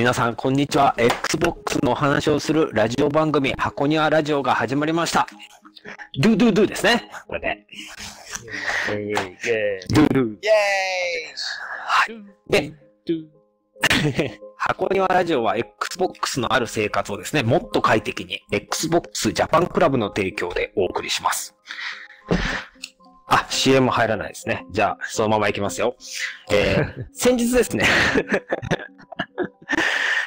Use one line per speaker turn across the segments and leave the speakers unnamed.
皆さん、こんにちは。Xbox のお話をするラジオ番組、箱庭ラジオが始まりました。ドゥドゥドゥですね。これで。ドゥドゥ。
イェーイ
はい。で、箱庭ラジオは Xbox のある生活をですね、もっと快適に Xbox ジャパンクラブの提供でお送りします。あ、CM 入らないですね。じゃあ、そのまま行きますよ。えー、先日ですね。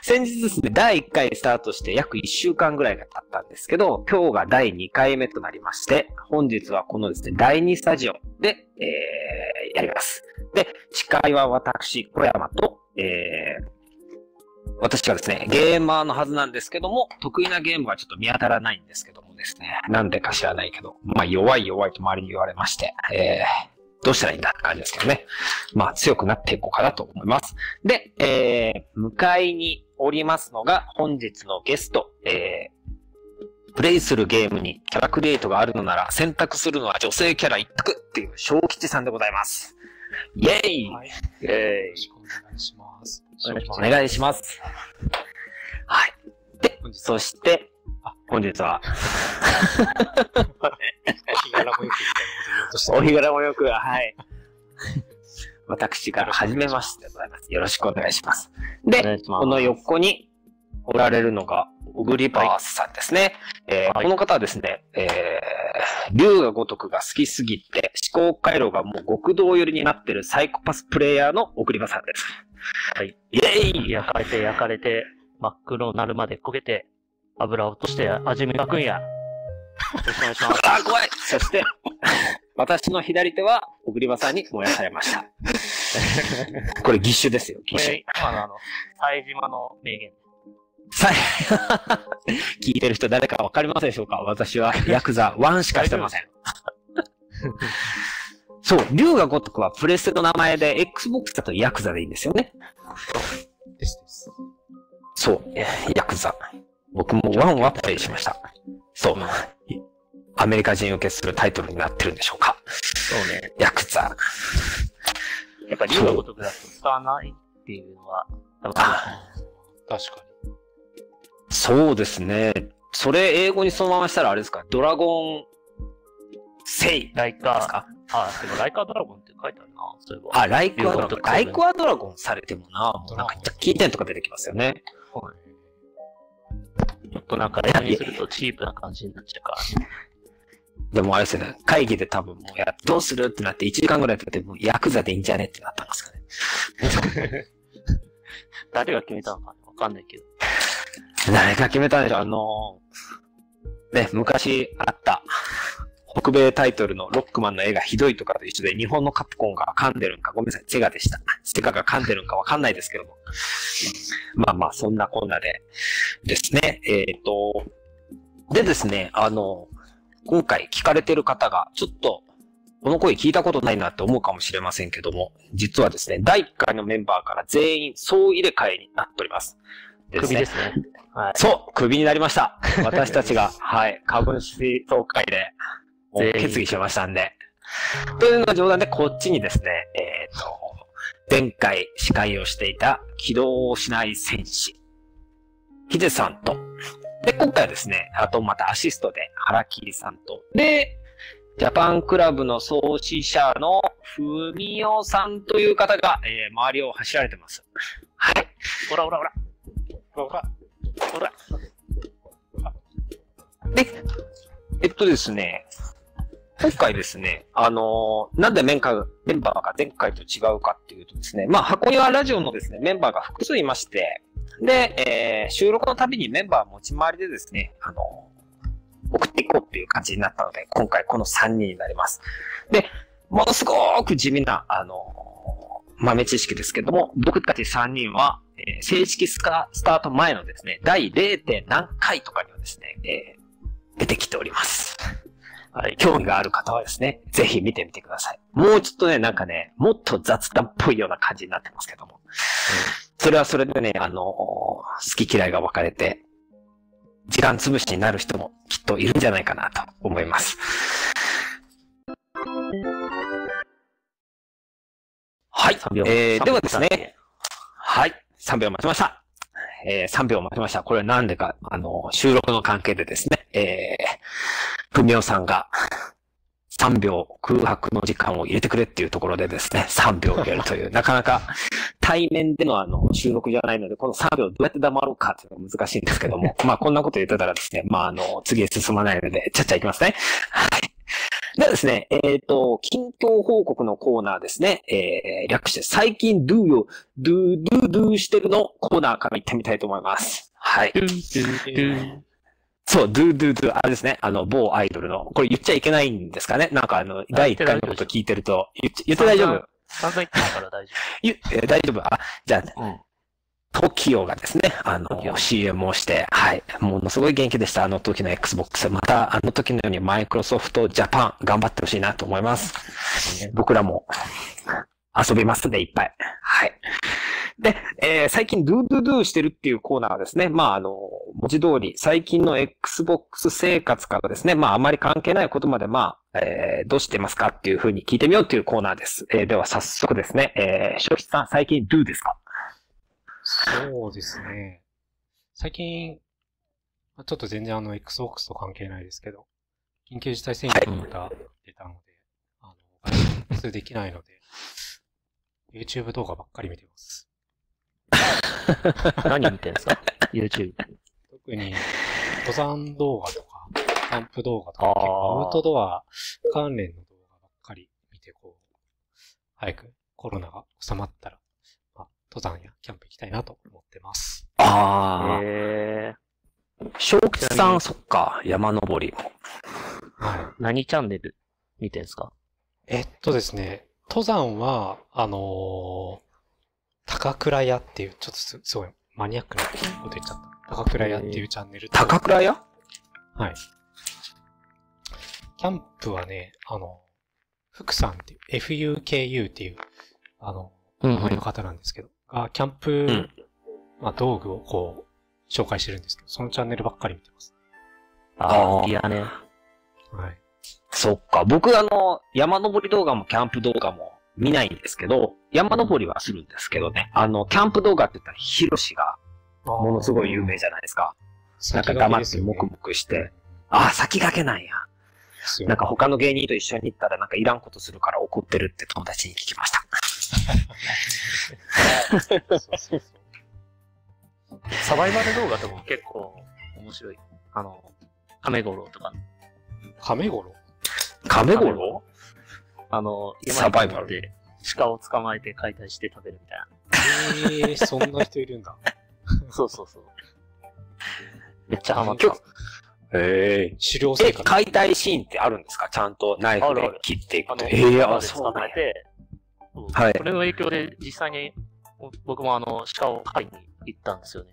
先日ですね、第1回スタートして約1週間ぐらいが経ったんですけど、今日が第2回目となりまして、本日はこのですね、第2スタジオで、えー、やります。で、司会は私、小山と、えー、私がですね、ゲーマーのはずなんですけども、得意なゲームがちょっと見当たらないんですけどもですね、なんでか知らないけど、まあ弱い弱いと周りに言われまして、えー、どうしたらいいんだって感じですけどね。まあ強くなっていこうかなと思います。で、えー、迎えにおりますのが本日のゲスト、えー、プレイするゲームにキャラクリエイトがあるのなら選択するのは女性キャラ一択っていう小吉さんでございます。イェイ、
はい。よ
イェイ
ろしくお願いします。
お願いします
お願いします。はい。で、そして、あ本日は、
日柄もよくみたいなこと言おうとして
お日柄もよく、はい。私が初めましてでございます。よろしくお願いします。で。この横におられるのが、オグリバースさんですね。えー
はい
この方はですね、えー、竜が如くが好きすぎて、思考回路がもう極道寄りになってるサイコパスプレイヤーのオグリバーさんです。
はい。
イェイ
焼かれて焼かれて、真っ黒になるまで焦げて、油を落として味磨くんや。よろしくお願いします。
あー、怖いそして、私の左手は、小栗場さんに燃やされました。これ、義手ですよ、
こ
義手
れ。、今のあの、冴島の名言。
さ 聞いてる人誰かわかりますでしょうか？私は、ヤクザ1しかしてません。そう、竜が如くはプレステの名前で、Xbox だとヤクザでいいんですよね。
ですです。
そう、えーヤクザ。僕も1はプレイしました。そう。アメリカ人受けするタイトルになってるんでしょうか
そうね。
ヤクザ。
やっぱ竜が如くだと使わないっていうのは、
確か
そうですね。それ英語にそのまましたらあれですか？ドラゴン、セイ
ライカー、
ですか？
あ、でもライカードラゴンって書いてあるな、そういえば。
あ、ライクはドラゴン。ライクはドラゴンされてもな、もうなんか、キーテンとか出てきますよね。
ちょっとなんか英語にするとチープな感じになっちゃうからね。
でもあれですよね、会議で多分もうや、どうするってなって1時間ぐらい経って、もうヤクザでいいんじゃねってなったんですかね。
誰が決めたのかわかんないけど。
誰が決めたんでしょうあのーね、昔あった、北米タイトルのロックマンの絵がひどいとかと一緒で、日本のカプコンが噛んでるんか、ごめんなさい、セガでした。セガが噛んでるんかわかんないですけども。まあまあ、そんなこんなでですね。えっ、と、でですね、あの、今回聞かれてる方が、ちょっと、この声聞いたことないなって思うかもしれませんけども、実はですね、第1回のメンバーから全員総入れ替えになっております。
首ですね。はい。
そう、クビになりました。私たちが、はい、株主総会で、決議しましたんで。というのが冗談で、こっちにですね、えっ、と、前回司会をしていた起動しない戦士、ヒデさんと、で、今回はですね、あとまたアシストで原木さんと、で、ジャパンクラブの創始者のふみおさんという方が、えー周りを走られてます。はい。
ほらほらほら。
ほら、
ほら。
で、えっとですね、今回ですね、あのーなんでメンカメンバーが前回と違うかっていうとですね、まあ、箱庭ラジオのですね、メンバーが複数いまして、で、えー収録のたびにメンバー持ち回りでですね、あの送っていこうっていう感じになったので、今回この3人になります。で、ものすごく地味な、あの豆知識ですけども、僕たち3人は、えー正式スタート前のですね、第 0. 点何回とかにはですね、えー出てきております。
はい。
興味がある方はですね、ぜひ見てみてください。もうちょっとね、なんかね、もっと雑談っぽいような感じになってますけども。それはそれでね、あのー好き嫌いが分かれて、時間潰しになる人もきっといるんじゃないかなと思います。はい
3秒。
えー、ではですね
3秒、
はい。3秒待ちました。えー3秒待ちました。これはなんでか、あの、収録の関係でですね、えー、ふみおさんが、3秒空白の時間を入れてくれっていうところでですね、3秒入れるという、なかなか対面でのあの、収録じゃないので、この3秒どうやって黙ろうかっていうのが難しいんですけども、まあこんなこと言ってたらですね、まああの、次へ進まないので、ちゃっちゃいきますね。はい。ではですね、えっ、と、近況報告のコーナーですね。えー、略して最近 do よ、do, do, do してるの？コーナーから行ってみたいと思います。はい。
ドゥドゥドゥ
そう、do, do, do, あれですね。あの、某アイドルの。これ言っちゃいけないんですかね？なんかあの、第1回のこと聞いてると、言っ言って大丈夫
散々言ってたから大丈
ゆ えー大丈夫？あ、じゃあ、ね、
夫。うん。
TOKIO がですね、あの、CM をして、はい。ものすごい元気でした。あの時の Xbox。また、あの時のようにマイクロソフトジャパン頑張ってほしいなと思います。僕らも遊びますんで、いっぱい。はい。で、えー最近 Do Do Do してるっていうコーナーはですね、まあ、あの、文字通り、最近の Xbox 生活からですね、まあ、あまり関係ないことまで、まあ、えーどうしてますかっていうふうに聞いてみようっていうコーナーです。えーでは、早速ですね、えー、消費さん、最近 Do ですか？
そうですね。最近、まちょっと全然あの、Xbox と関係ないですけど、緊急事態宣言が出たので、あの、外出できないので、YouTube 動画ばっかり見てます。
何見てんすか ?YouTube。
特に、登山動画とか、キャンプ動画とか、アウトドア関連の動画ばっかり見て、こう、早くコロナが収まったら、まあ、登山やキャンプ行きたいなと思ってます。
ああ、
え
正吉さん、そっか、山登りも。
はい。
ー、何チャンネル見てんすか？
えっとですね、登山は、あのー高倉屋っていう、ちょっとすすごいマニアックなこと言っちゃった。高倉屋っていうチャンネルと、
高倉屋？
はい。キャンプはね、あの、福さんっていう、FUKU っていう、あの、
うん
名前の方なんですけど、が、キャンプ、
ん
まあ、道具をこう、紹介してるんですけど、そのチャンネルばっかり見てます。
ああ、いやね。
はい。
そっか。僕、あの、山登り動画もキャンプ動画も見ないんですけど、山登りはするんですけどね。あの、キャンプ動画って言ったら、ヒロシがものすごい有名じゃないですか。なんか黙って黙々して。あ、先駆けなんや。なんか他の芸人と一緒に行ったらなんかいらんことするから怒ってるって友達に聞きました。
そうそうそう。
サバイバル動画とかも結構面白い。あの、亀五郎とか、
亀五郎？
亀五郎
あの、
サバイバル？
で鹿を捕まえて解体して食べるみたいな。
ええー、そんな人いるんだ。
そうそうそう。めっちゃハマった。
へえ。え、
狩猟生活。
解体シーンってあるんですか？ちゃんとナイフで切っていくと。
あの、
ええあ、
まで捕
そうなんはい
それの影響で実際に僕もあの、鹿を飼いに行ったんですよね。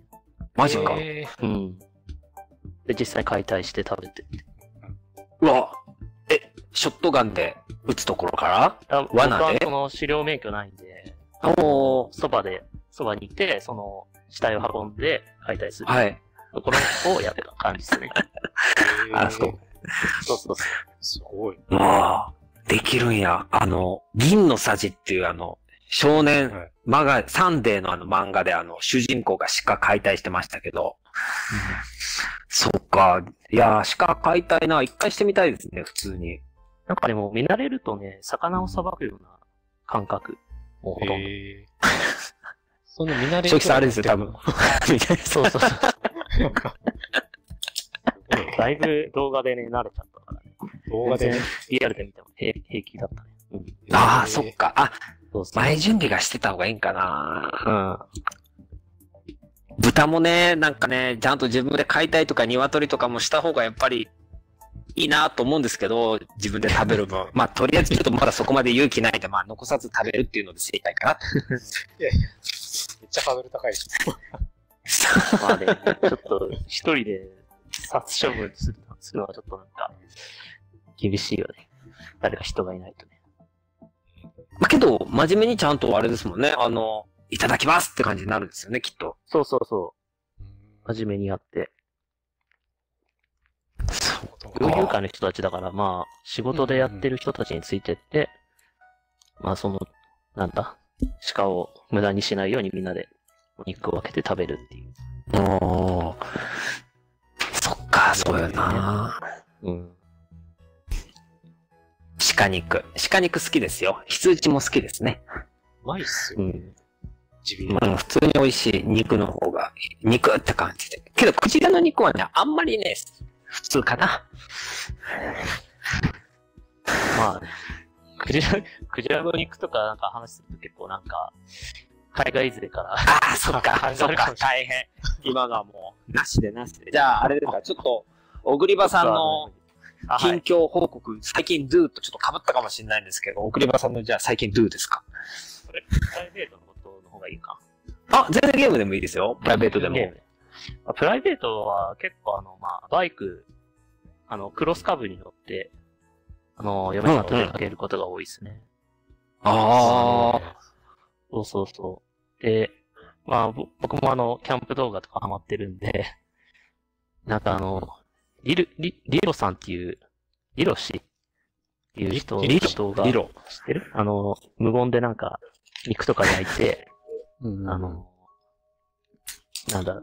マジか。
え
うん。で、実際解体して食べて。
うわ。え、ショットガンで撃つところか
あ僕
罠で？
はその狩猟免許ないんで、
らおー。
そばで、そばにいて、その死体を運んで解体する
はい。
ところをやった感じですね。
ー
あそう
そうそうそう。
すごい。
ああ、できるんや。あの、銀のさじっていうあの、少年
はい
マガ、サンデーのあの漫画であの、主人公が鹿解体してましたけど、そっか。いやー、鹿解体な、一回してみたいですね、普通に。
なんかでも見慣れるとね、魚をさばくような感覚。もうほとんど。
えー、その見慣れ
正気さんあれですよ、多分。
そうそうそう。だいぶ動画でね、慣れちゃったからね。
動画で
全然リアルで見ても平平気だったね。うん。
ああ、そっか。あ、
そうそう。
前準備がしてた方がいいんかな。
うん。
豚もね、なんかね、ちゃんと自分で飼いたいとか鶏とかもした方がやっぱりいいなと思うんですけど、自分で食べる分。まあ、とりあえずちょっとまだそこまで勇気ないんで、まあ、残さず食べるっていうので知りたいかな。
いやいや、めっちゃハードル高いです。
まあね、ちょっと一人で殺処分するのするのはちょっとなんか、厳しいよね。誰か人がいないとね。
まあ、けど、真面目にちゃんとあれですもんね。あの、いただきますって感じになるんですよね、きっと。
そうそうそう。
うん
真面目にやって。
そう
猟友会の人たちだから、まあ、仕事でやってる人たちについてって、まあその、なんだ、鹿を無駄にしないようにみんなでお肉を分けて食べるっていう。
おーそっか、そうよな。
うん。
鹿肉。鹿肉好きですよ。羊も好きですね。
うまいっすよ。
うん。
ジビエ。
うん、普通に美味しい肉の方が、肉って感じで。けど、クジラの肉はね、あんまりね、普通かな。
まあね、クジラ、クジラの肉とかなんか話すると結構なんか、海外勢から、
ああ、そっか、
あ
そっか、大変。今のはもう、なしでなしで。じゃあ、あれですか、ちょっと、小栗場さんの近
い。
況報告、最近 do とちょっと被ったかもしれないんですけど、小栗場さんのじゃあ最近 do ですか？
これ、プライベートのことの方がいいか。
あ、全然ゲームでもいいですよ。プライベートでも。
まあプライベートは結構あの、まあ、バイク、あの、クロスカブに乗って、あの、嫁さんと出かけることが多いですね。
ああ。
そうそうそう。で、まあ、ぼ僕もあの、キャンプ動画とかハマってるんで、なんかあの、リル、リ、リロさんっていう、リロ氏っていう人の
リロ
動画
リロ。
知ってる？あの、無言でなんか、肉とか焼いて、
うん
あの、なんだ、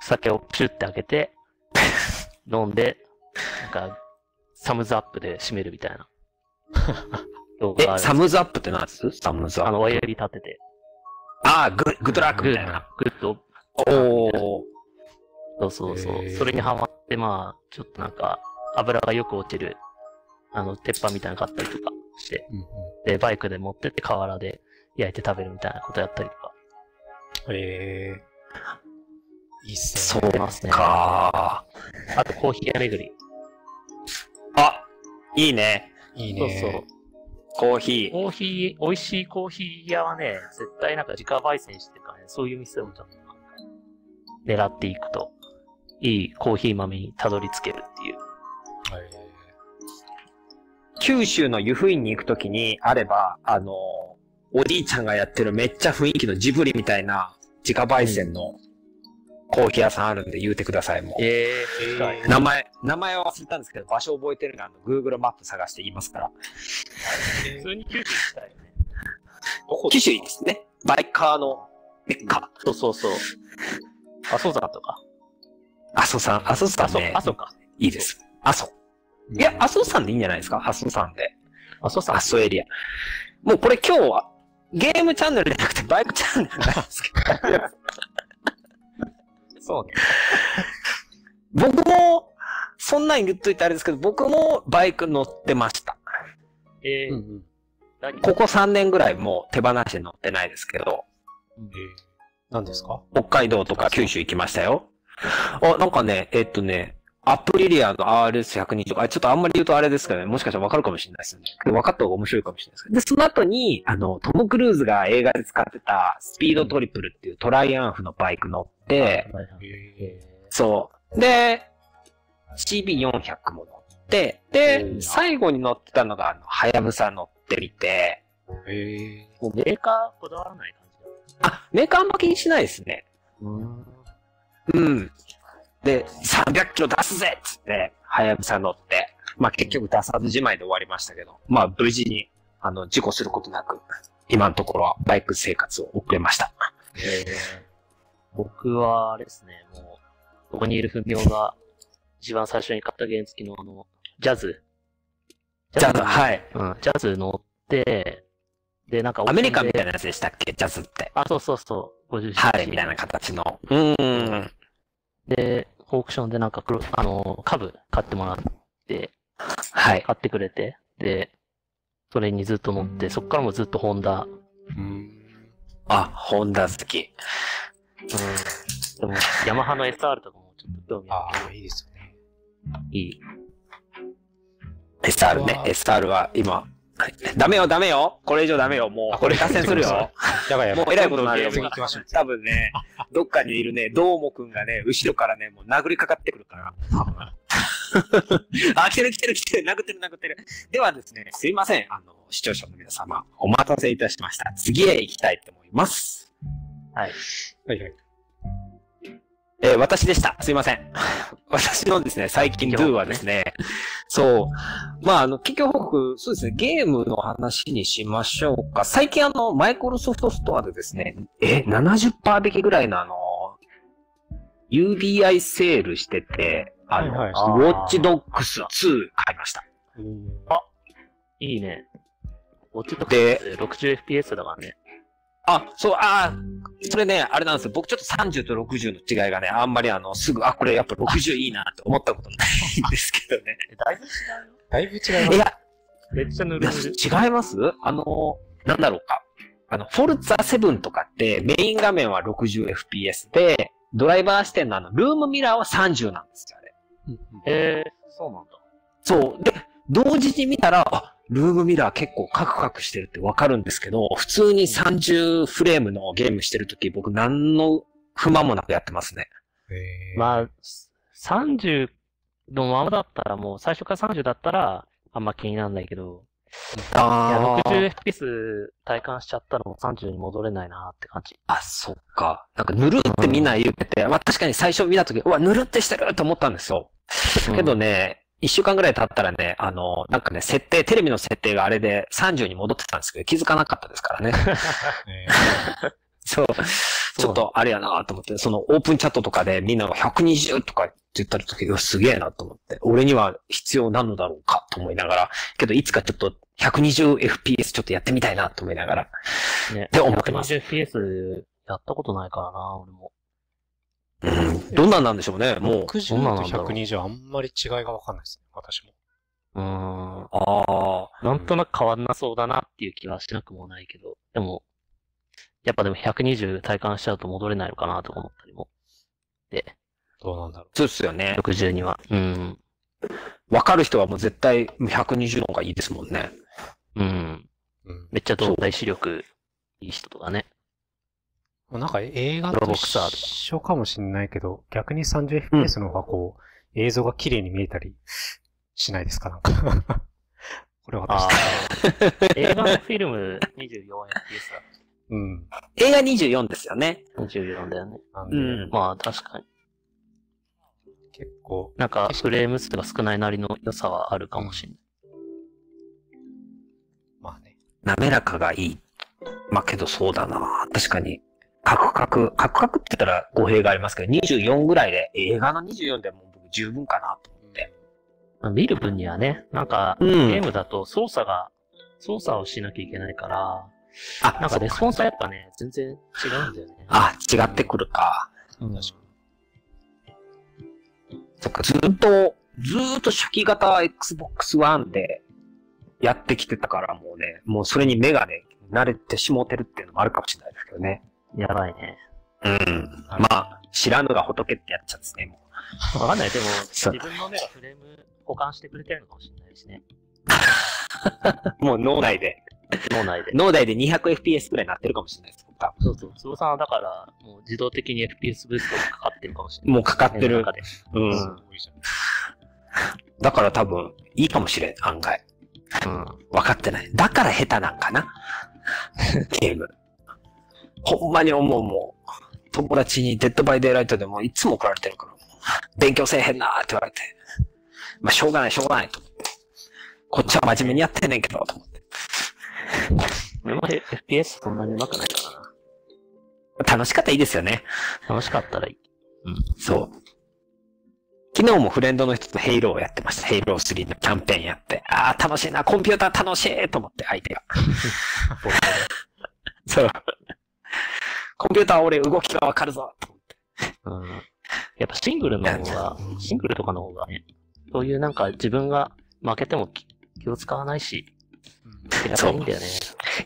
酒をプシュって開けて、飲んで、なんか、サムズアップで締めるみたいな。
え、
る
サムズアップって何です？サムズアップ。
あの、親指立てて、
ああ、グ good luck
グッ
みたいな。
グッド、
おー。
そうそうそう。
へー
それにハマって、まあ、ちょっとなんか、油がよく落ちる、あの、鉄板みたいなの買ったりとかして、
うんうん
で、バイクで持ってって河原で焼いて食べるみたいなことやったりとか。
ええいいっす
そ
ね。
出ますね。
か
あと、コーヒー屋巡り。
あ、いいね。
いい
そう
ね。
そう。
コーヒー。
コーヒー、美味しいコーヒー屋はね、絶対なんか自家焙煎してるからね、そういう店をちょっと狙っていくと、いいコーヒー豆にたどり着けるっていう。
え
九州の湯布院に行くときにあれば、あの、おじいちゃんがやってるめっちゃ雰囲気のジブリみたいな自家焙煎のコーヒー屋さんあるんで言うてください、もう。
え
ー
名前、名前は忘れたんですけど、場所覚えてるので、あの、Google マップ探して言いますから。
普通に九州行きたいよね。
どこ
九州いいですね。バイカーのメッカ。
そうそうそう。阿蘇山とか。
阿蘇山、阿蘇、山ね
阿、蘇か。
いいです。阿蘇。いや、阿蘇山でいいんじゃないですか？阿蘇山で。
阿蘇山
阿。蘇エリア。もうこれ今日は、ゲームチャンネルじゃなくてバイクチャンネルなんですけど。
そうね。
僕も、そんなん言っといてあれですけど、僕もバイク乗ってました。
えー、
うんうん。
何？
ここ3年ぐらいもう手放して乗ってないですけど、
えー、何ですか？
北海道とか九州行きましたよ。あ、なんかね、えっとね、アプリリアの RS120 あ、ちょっとあんまり言うとあれですけどね、もしかしたらわかるかもしれないですよね。分かった方が面白いかもしれないですけど。で、その後に、あの、トム・クルーズが映画で使ってたスピードトリプルっていうトライアンフのバイク乗って、
はいはい
え
え
そう。で、CB400 も乗って、で、
うん
最後に乗ってたのが、あの、はやぶさ乗ってみて、
ー、え
ー、もうメーカーこだわらない感じだ。
あ、メーカーあんま気にしないですね。
うん。
うん。で、300キロ出すぜっつって、はやぶさ乗って、まあ結局出さずじまいで終わりましたけど、まあ無事に、あの、事故することなく、今のところはバイク生活を送れました。
えー、僕は、あれですね、もう、ここにいる文雄が、一番最初に買った原付のあの、ジャズ。
ジャズ、はい。
うん、ジャズ乗って、で、なんか、
アメリカンみたい
な。
なやつでしたっけ？ジャズって。
あ、そうそうそう、50
ハーレーみたいな形の。うーん。
で、オークションでなんか黒、あの、株買ってもらって、
はい。
買ってくれて、で、それにずっと乗って、そっからもずっとホンダ。
ー、うん。
あ、ホンダ好き。
うん。でも、ヤマハの SR とかもちょっと興味あ
ああ、いいですよね。
る。いい。
SR ね SR は今。ダメよ、ダメよ。これ以上ダメよ。もう、これ脱線するよ。
やばいやばい。
もう偉いことになるよ。
次行きましょう。
多分ね、どっかにいるね、どーもくんがね、後ろからね、もう殴りかかってくるから。あ、来てる来てる来てる、殴ってる殴ってる。ではですね、すいません。あの、視聴者の皆様、お待たせいたしました。次へ行きたいと思います。
はい。
はいはい。
えー私でした。すいません。私のですね、最近 Do はですね、そう。まあ、あの、企業報告、そうですね、ゲームの話にしましょうか。最近あの、マイクロソフトストアでですね、え、70%引きぐらいのあの、UBI セールしてて、あの、
はいはい
ウォッチドックス2買いました。
いいね。ウォッチド
で
ックス 60fps だからね。
あ、そう、あーそれね、あれなんですよ。僕ちょっと30と60の違いがね、あんまりあの、すぐ、あ、これやっぱ60いいなって思ったことないんですけどね。
え だいぶ違
だいぶ違います。
いや。
めっちゃぬ
いや
るぬる。
違います？あの、なんだろうか。あの、フォルツァ7とかってメイン画面は 60fps で、ドライバー視点のあの、ルームミラーは30なんですよ、あれ。
えー、そうなんだ。
そう。で、同時に見たら、あ、ルームミラー結構カクカクしてるってわかるんですけど、普通に30フレームのゲームしてるとき、僕何の不満もなくやってますね。
えー
まあ、30のままだったらもう、最初から30だったら、あんま気にならないけど、いや、60fps 体感しちゃったらもう30に戻れないなって感じ。
あ、そっか。なんか、ぬるってみんな言ってて、まあ確かに最初見たとき、うわ、ぬるってしてると思ったんですよ。けどね、一週間ぐらい経ったらね、あの、なんかね、設定、テレビの設定があれで30に戻ってたんですけど、気づかなかったですからね。
え
そう。ちょっとあれやなと思って、そのオープンチャットとかでみんなが120とかって言った時がすげえなと思って、俺には必要なのだろうかと思いながら、けどいつかちょっと 120fps ちょっとやってみたいなと思いながら。
ね。
て思ってます
120fps やったことないからな、俺も。
うん。どんなんなんでしょうね、
ー、
もう。
60
どんななんだろう
と120あんまり違いがわかんないですね、私も。
うーん。
ああ。
なんとなく変わんなそうだなっていう気はしなくもないけど、でも、やっぱでも120体感しちゃうと戻れないのかなとか思ったりも。で、
どうなんだろ
そうですよね。
60には。うん。
わかる人はもう絶対120の方がいいですもんね。
うん。
う。うん。
めっちゃ動体視力いい人とかね。
まあなんか映画
ロ
と
ボクサーとか
一緒かもしれないけど、逆に 30fps の方がこう、映像が綺麗に見えたりしないですか？なんか。これは
あ
私。
あ。映画のフィルム 24fps
うん。
映画24ですよね。
だ。24だよね。
うん
まあ確かに。
結構、
なんかフレーム数が少ないなりの良さはあるかもしれない。
まあね。
滑らかがいい。まあけどそうだな。確かに。カクカク、カクカクって言ったら語弊がありますけど、24ぐらいで、映画の24でもう僕十分かなと思って。
まあ見る分にはね、なんか、
うん
ゲームだと操作が、操作をしなきゃいけないから、
あ、
なんかレスポンスは
は
やっぱね、全然違うんだよね。
あ、違ってくるか。
うん
確か
そっか、ずっと、ずーっと初期型 Xbox One でやってきてたからもうね、もうそれに目がね、慣れてしもてるっていうのもあるかもしれないですけどね。
やばいね。
うん。まあ、知らぬが仏ってやっちゃうんですね、も
わかんない。でも、自分の目がフレーム保管してくれてるのかもしれないしね。
う。もう脳内で、
脳内で。
脳内で 200fps くらいになってるかもしれないです、多
そうそう。つぼさんはだから、もう自動的に FPS ブーストがかかってるかもしれない。
分もうかかってるうん。だから多分、いいかもしれん、案外。
うん。
分かってない。だから下手なんかな。ゲーム。ほんまに思うもう。友達にデッドバイデイライトでもいつも怒られてるから。勉強せえへんなーって言われて。まあ、しょうがない、しょうがないと思って。こっちは真面目にやってんねんけど、と思って。
俺も FPS そんなに上手くないから
楽しかったらいいですよね。
な。楽しかったらいい。
そう。昨日もフレンドの人とヘイローをやってました。ヘイロー3のキャンペーンやって。ああ、楽しいな。コンピューター楽しいと思って、相手が。そう。コンピューターは俺動きがわかるぞ。と思って
うん。やっぱシングルの方が、シングルとかの方がね、そういうなんか自分が負けても気気を使わないし、やっぱいいんだよね。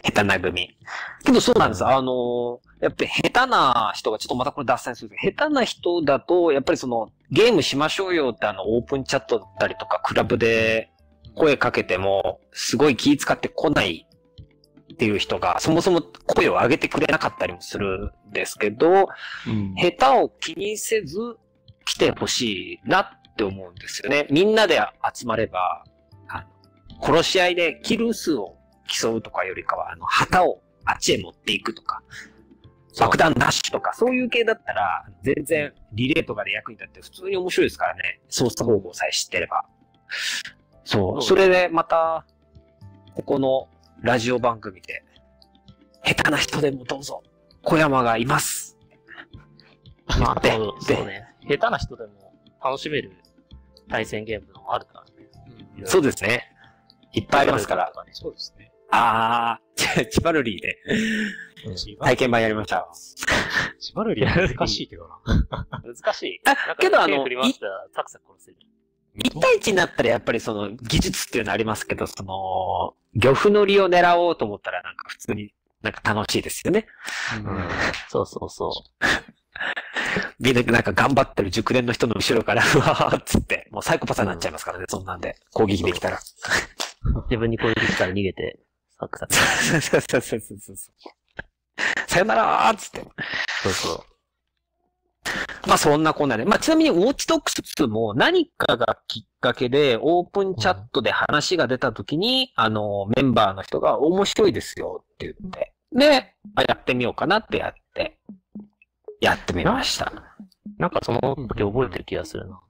下手な組。けどそうなんです。あのーやっぱり下手な人が、ちょっとまたこれ脱線するけど、下手な人だと、やっぱりその、ゲームしましょうよってあの、オープンチャットだったりとか、クラブで声かけても、すごい気使ってこないっていう人が、そもそも声を上げてくれなかったりもするんですけど、
うん。
下手を気にせず来てほしいなって思うんですよね。みんなで集まれば、あの殺し合いでキル数を競うとかよりかは、あの、旗をあっちへ持っていくとか、爆弾ダッシュとか、そういう系だったら、全然リレーとかで役に立って普通に面白いですからね。操作方法さえ知ってれば。そう。それでまた、ここのラジオ番組で、下手な人でもどうぞ、小山がいます。
まあ、
で
そうね。下手な人でも楽しめる対戦ゲームもあるからね。
そうですね。いっぱいありますから。
そうですね。
あー、チバルリーで体験版やりました。
千葉ルリは難しいけどな。
難しい。
けどあの
手振り回したらサクサク殺せる。
1対1になったらやっぱりその技術っていうのありますけど、その、漁夫の利を狙おうと思ったらなんか普通になんか楽しいですよね。
うん
そうそうそ
みんななんか頑張ってる熟練の人の後ろから、う わーっつって、もうサイコパスになっちゃいますからね、そんなんで。攻撃できたら。
う。自分に攻撃したら逃げて、サクサク。
そうそうそうそうそう。さよならーっつって。
そうそ
まあそんなこんなで。まあちなみにウォッチドックス2も何かがきっかけでオープンチャットで話が出た時に、あの、メンバーの人が面白いですよって言って。で、あやってみようかなってやって、やってみました。
う。なんかその時覚えてる気がするな。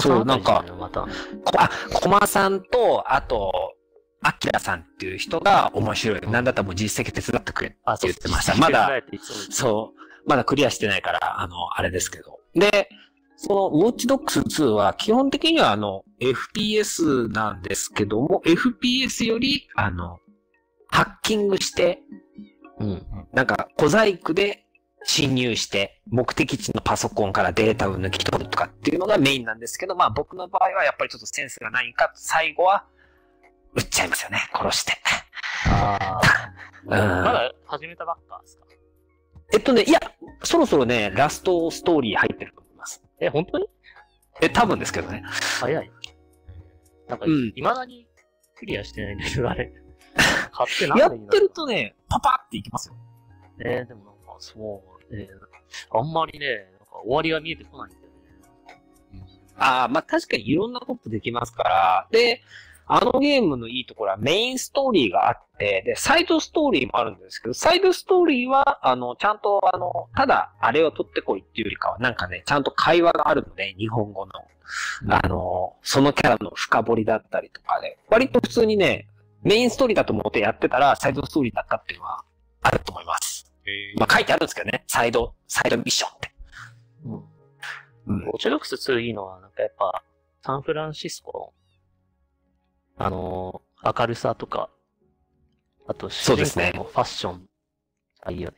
そうなんか
また。
こあ、コマさんと、あと、アキラさんっていう人が面白い。なんだったらもう実績手伝ってくれって
あ、
言ってました。まだ、
う。
そう。まだクリアしてないから、あの、あれですけど。で、その、ウォッチドックス2は基本的にはあの、FPS なんですけども、FPS より、あの、ハッキングして、
うん。
なんか小細工で侵入して、目的地のパソコンからデータを抜き取るとかっていうのがメインなんですけど、まあ僕の場合はやっぱりちょっとセンスがないか、最後は、撃っちゃいますよね。殺して。
ああ。
うん
まだ始めたばっかですか？
えっとね、いや、そろそろね、ラストストーリー入ってると思います。
え、本当に？
え、多分ですけどね。
早い。なんか、
うん
未だにクリアしてないんだけど、あれ。買って何
やってるとね、パパっていきますよ。
えー、でもなんか、そう、えー、あんまりね、なんか終わりが見えてこないんだよね。
ああ、まあ確かにいろんなことできますから。で、あのゲームのいいところはメインストーリーがあって、で、サイドストーリーもあるんですけど、サイドストーリーは、あの、ちゃんと、あの、ただ、あれを取ってこいっていうよりかは、なんかね、ちゃんと会話があるので、日本語の。あの、そのキャラの深掘りだったりとかで、割と普通にね、メインストーリーだと思ってやってたら、サイドストーリーだったっていうのは、あると思います。
えー
まあ書いてあるんですけどね、サイド、サイドミッションって。
うん。
うん
ウォッチドックス2いいのは、なんかやっぱ、サンフランシスコの、あのー明るさとか、あと、主
そうですね
人公のファッションがいいよね。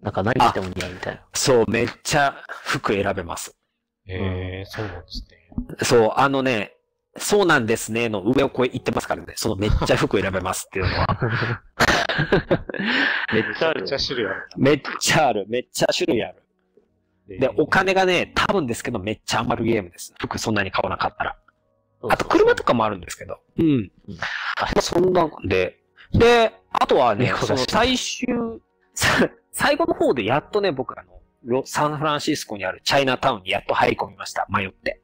なんか何着ても似合うみたいな。
そう、めっちゃ服選べます。
えー、そうなんですね。
そう、あのね、そうなんですねの上をこう言ってますからね。そのめっちゃ服選べますっていうのは。
めっちゃある
めっち。ゃ種類ある。
めっちゃある。めっちゃ種類ある。で、お金がね、多分ですけどめっちゃ余るゲームです。服そんなに買わなかったら。あと車とかもあるんですけど。うん。そんなんで。で、あとはね、その最終、さ最後の方でやっとね、僕あの、ロサンフランシスコにあるチャイナタウンにやっと入り込みました。迷って。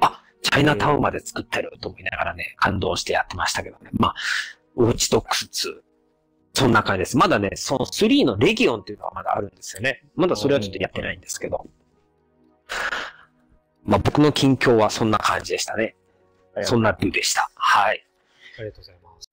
あ、チャイナタウンまで作ってると思いながらね、感動してやってましたけどね。まあ、ウォッチドックス2。そんな感じです。まだね、その3のレギオンっていうのはまだあるんですよね。まだそれはちょっとやってないんですけど。まあ僕の近況はそんな感じでしたね。そんなビューでした。はい。
ありがとうございます。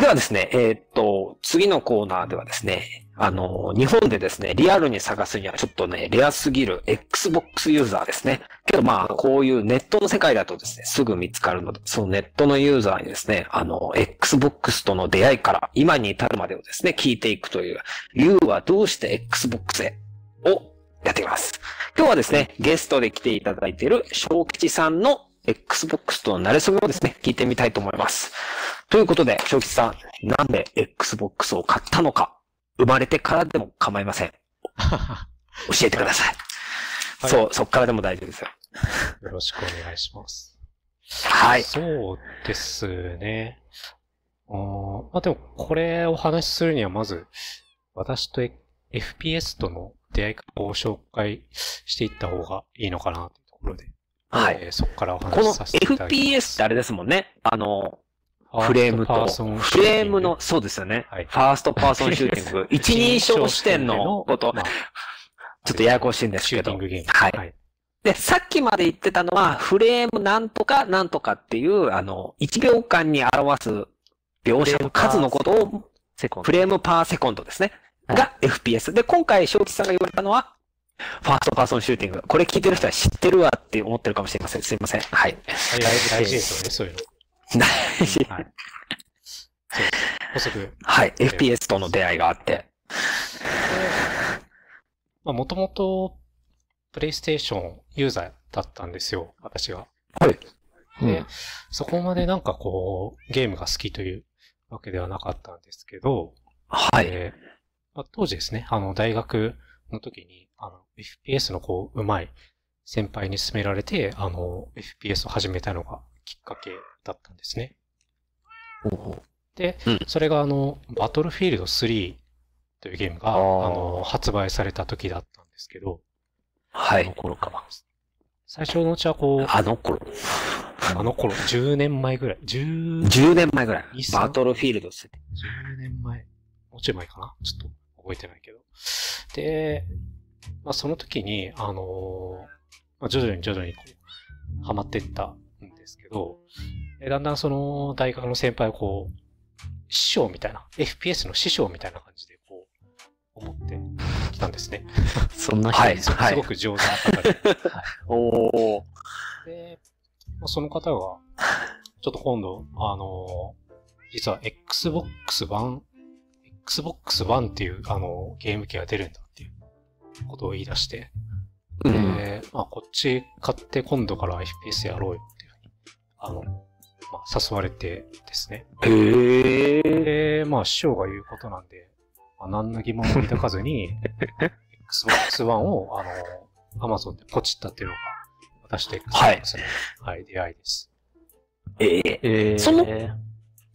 ではですね、えーっと、次のコーナーではですね、あの、日本でですね、リアルに探すにはちょっとね、レアすぎる Xbox ユーザーですね。けどまあ、こういうネットの世界だとですね、すぐ見つかるので、そのネットのユーザーにですね、あの、Xbox との出会いから今に至るまでをですね、聞いていくという、You はどうして Xbox へ？をやっていきます。今日はですね、ゲストで来ていただいている小吉さんの Xbox との馴れ初めをですね、聞いてみたいと思います。ということで、小吉さん、なんで Xbox を買ったのか、生まれてからでも構いません。教えてください。
はい
そう、そっからでも大丈夫ですよ。
よろしくお願いします。
はい。
そうですね。まあでも、これをお話しするには、まず、私と FPS との出会いを紹介していった方がいいのかなというところで、
はい。
えーそこからお
この
話しさせていただきます。
FPS ってあれですもんね。あの、
フ
フレームと、フレームの、
シ
そうですよね。
はい
first person shooting。一人称視点のこと、
まあ
ちょっとややこしいんですけど
シューティン。グゲーム。
はい
はい。
で、さっきまで言ってたのは、フレームなんとかなんとかっていう、あの、1秒間に表す描写の数のことを。 frame per second ですね。
はい
が FPS。で、今回、正吉さんが言われたのは、 first person shooting。これ聞いてる人は知ってるわって思ってるかもしれません。すいません。はい。
大事大事ですよね、そういうの。はい。そう。補足。
はい。FPS との出会いがあって。
まあ、もともと、プレイステーションユーザーだったんですよ、私が。
はい。
で、
うん
そこまでなんかこう、ゲームが好きというわけではなかったんですけど、
はい。
えーまあ、当時ですね、あの、大学の時に、あの、FPS のこう、うまい先輩に勧められて、あの、FPS を始めたのがきっかけだったんですね。で、
うん
それがあの、バトルフィールド3というゲームが、あの、発売された時だったんですけど、
あの
はい。
頃か。
最初のうちはこう、
あの頃。
あの頃、10年前ぐらい、10、
10年前ぐらいバトルフィールドです。
10年前もうちょい前かなちょっと覚えてないけど。で、まあその時に、あのーまあ、徐々に徐々にこう、ハマっていったんですけど、えだんだんその大学の先輩をこう、師匠みたいな、FPS の師匠みたいな感じでこう、思ってきたんですね。
そんな
はい
人
すすごく上手な方で。
おー。
で、まあその方が、ちょっと今度、あのー実は Xbox One、Xbox One っていう、あのーゲーム機が出るんだっていうことを言い出して、
うん。
で、まあ、こっち買って今度から FPS やろうよっていうふうに、あの、まあ、誘われてですね。
へー。
で、まあ、師匠が言うことなんで、まあ、何の疑問も抱かずに、Xbox One を、あの、Amazon でポチったっていうのが、私と Xbox の、はい、出会いです。
えー。
えー、
その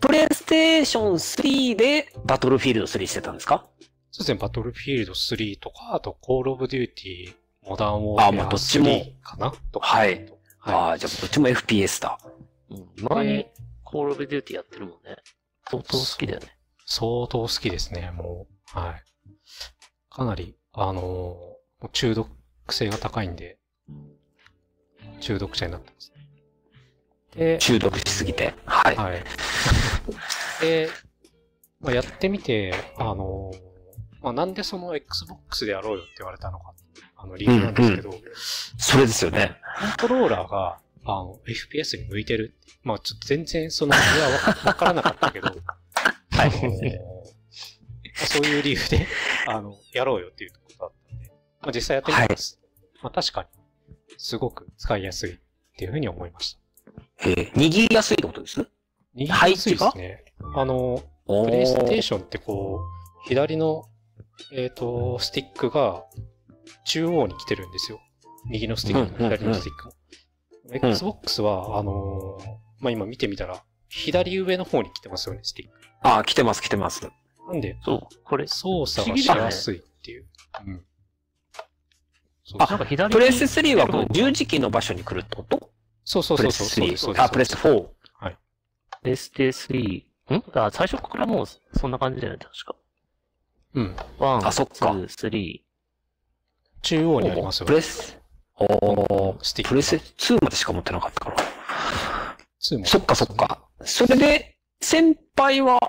プレイステーション3でバトルフィールド3してたんですか？
そうですね、バトルフィールド3とか、あと、コールオブデューティー、モダンウォーフェア
あまあどっちも
3かなとか。
はい。
は
ああ、じゃあどっちも FPS だ。
うん、前にコールオブデューティーやってるもんね。相当好きだよね。
相当好きですね、もう。はい。かなり、あのーもう中毒性が高いんで、中毒者になってますね。で、
中毒しすぎて。はい。
はい。で、まあ、やってみて、あのーまあ、なんでその Xbox でやろうよって言われたのか、あの理由なんですけど、
それですよね。
コントローラーが、あの、FPS に向いてる。まあちょっと全然その理由はわからなかったけど、はい。そういう理由で、あの、やろうよっていうことだったんで、まあ実際やってみます。まあ確かに、すごく使いやすいっていうふうに思いました。
えー、握りやすいってことです
握りやすいですね。あの、
お
プレイステー
ー
ションってこう、左の、えっ、と、スティックが中央に来てるんですよ。右のスティックも、
うんうんうん
左のスティックも。Xbox は、あのーまあ、今見てみたら、左上の方に来てますよね、スティック。
ああ、来てます、来てます。
なんで、
そう、これ、
操作がしやすいっていう。うん。そう
あ
なんか左に
プレステ3はこう十字キーの場所に来るってこと？
そうそうそうそう。
プレス
そうですそう
3。
です
あ、プレス4。
プレステ3。ん？あ、最初からもうそんな感じだよね、確か？
うん。
1、
あそっか
2、3。
中央にありますよ
プ。レス、おー
スティック
プレス2までしか持ってなかったから。
2も
そっかそっ。か。それで、先輩は、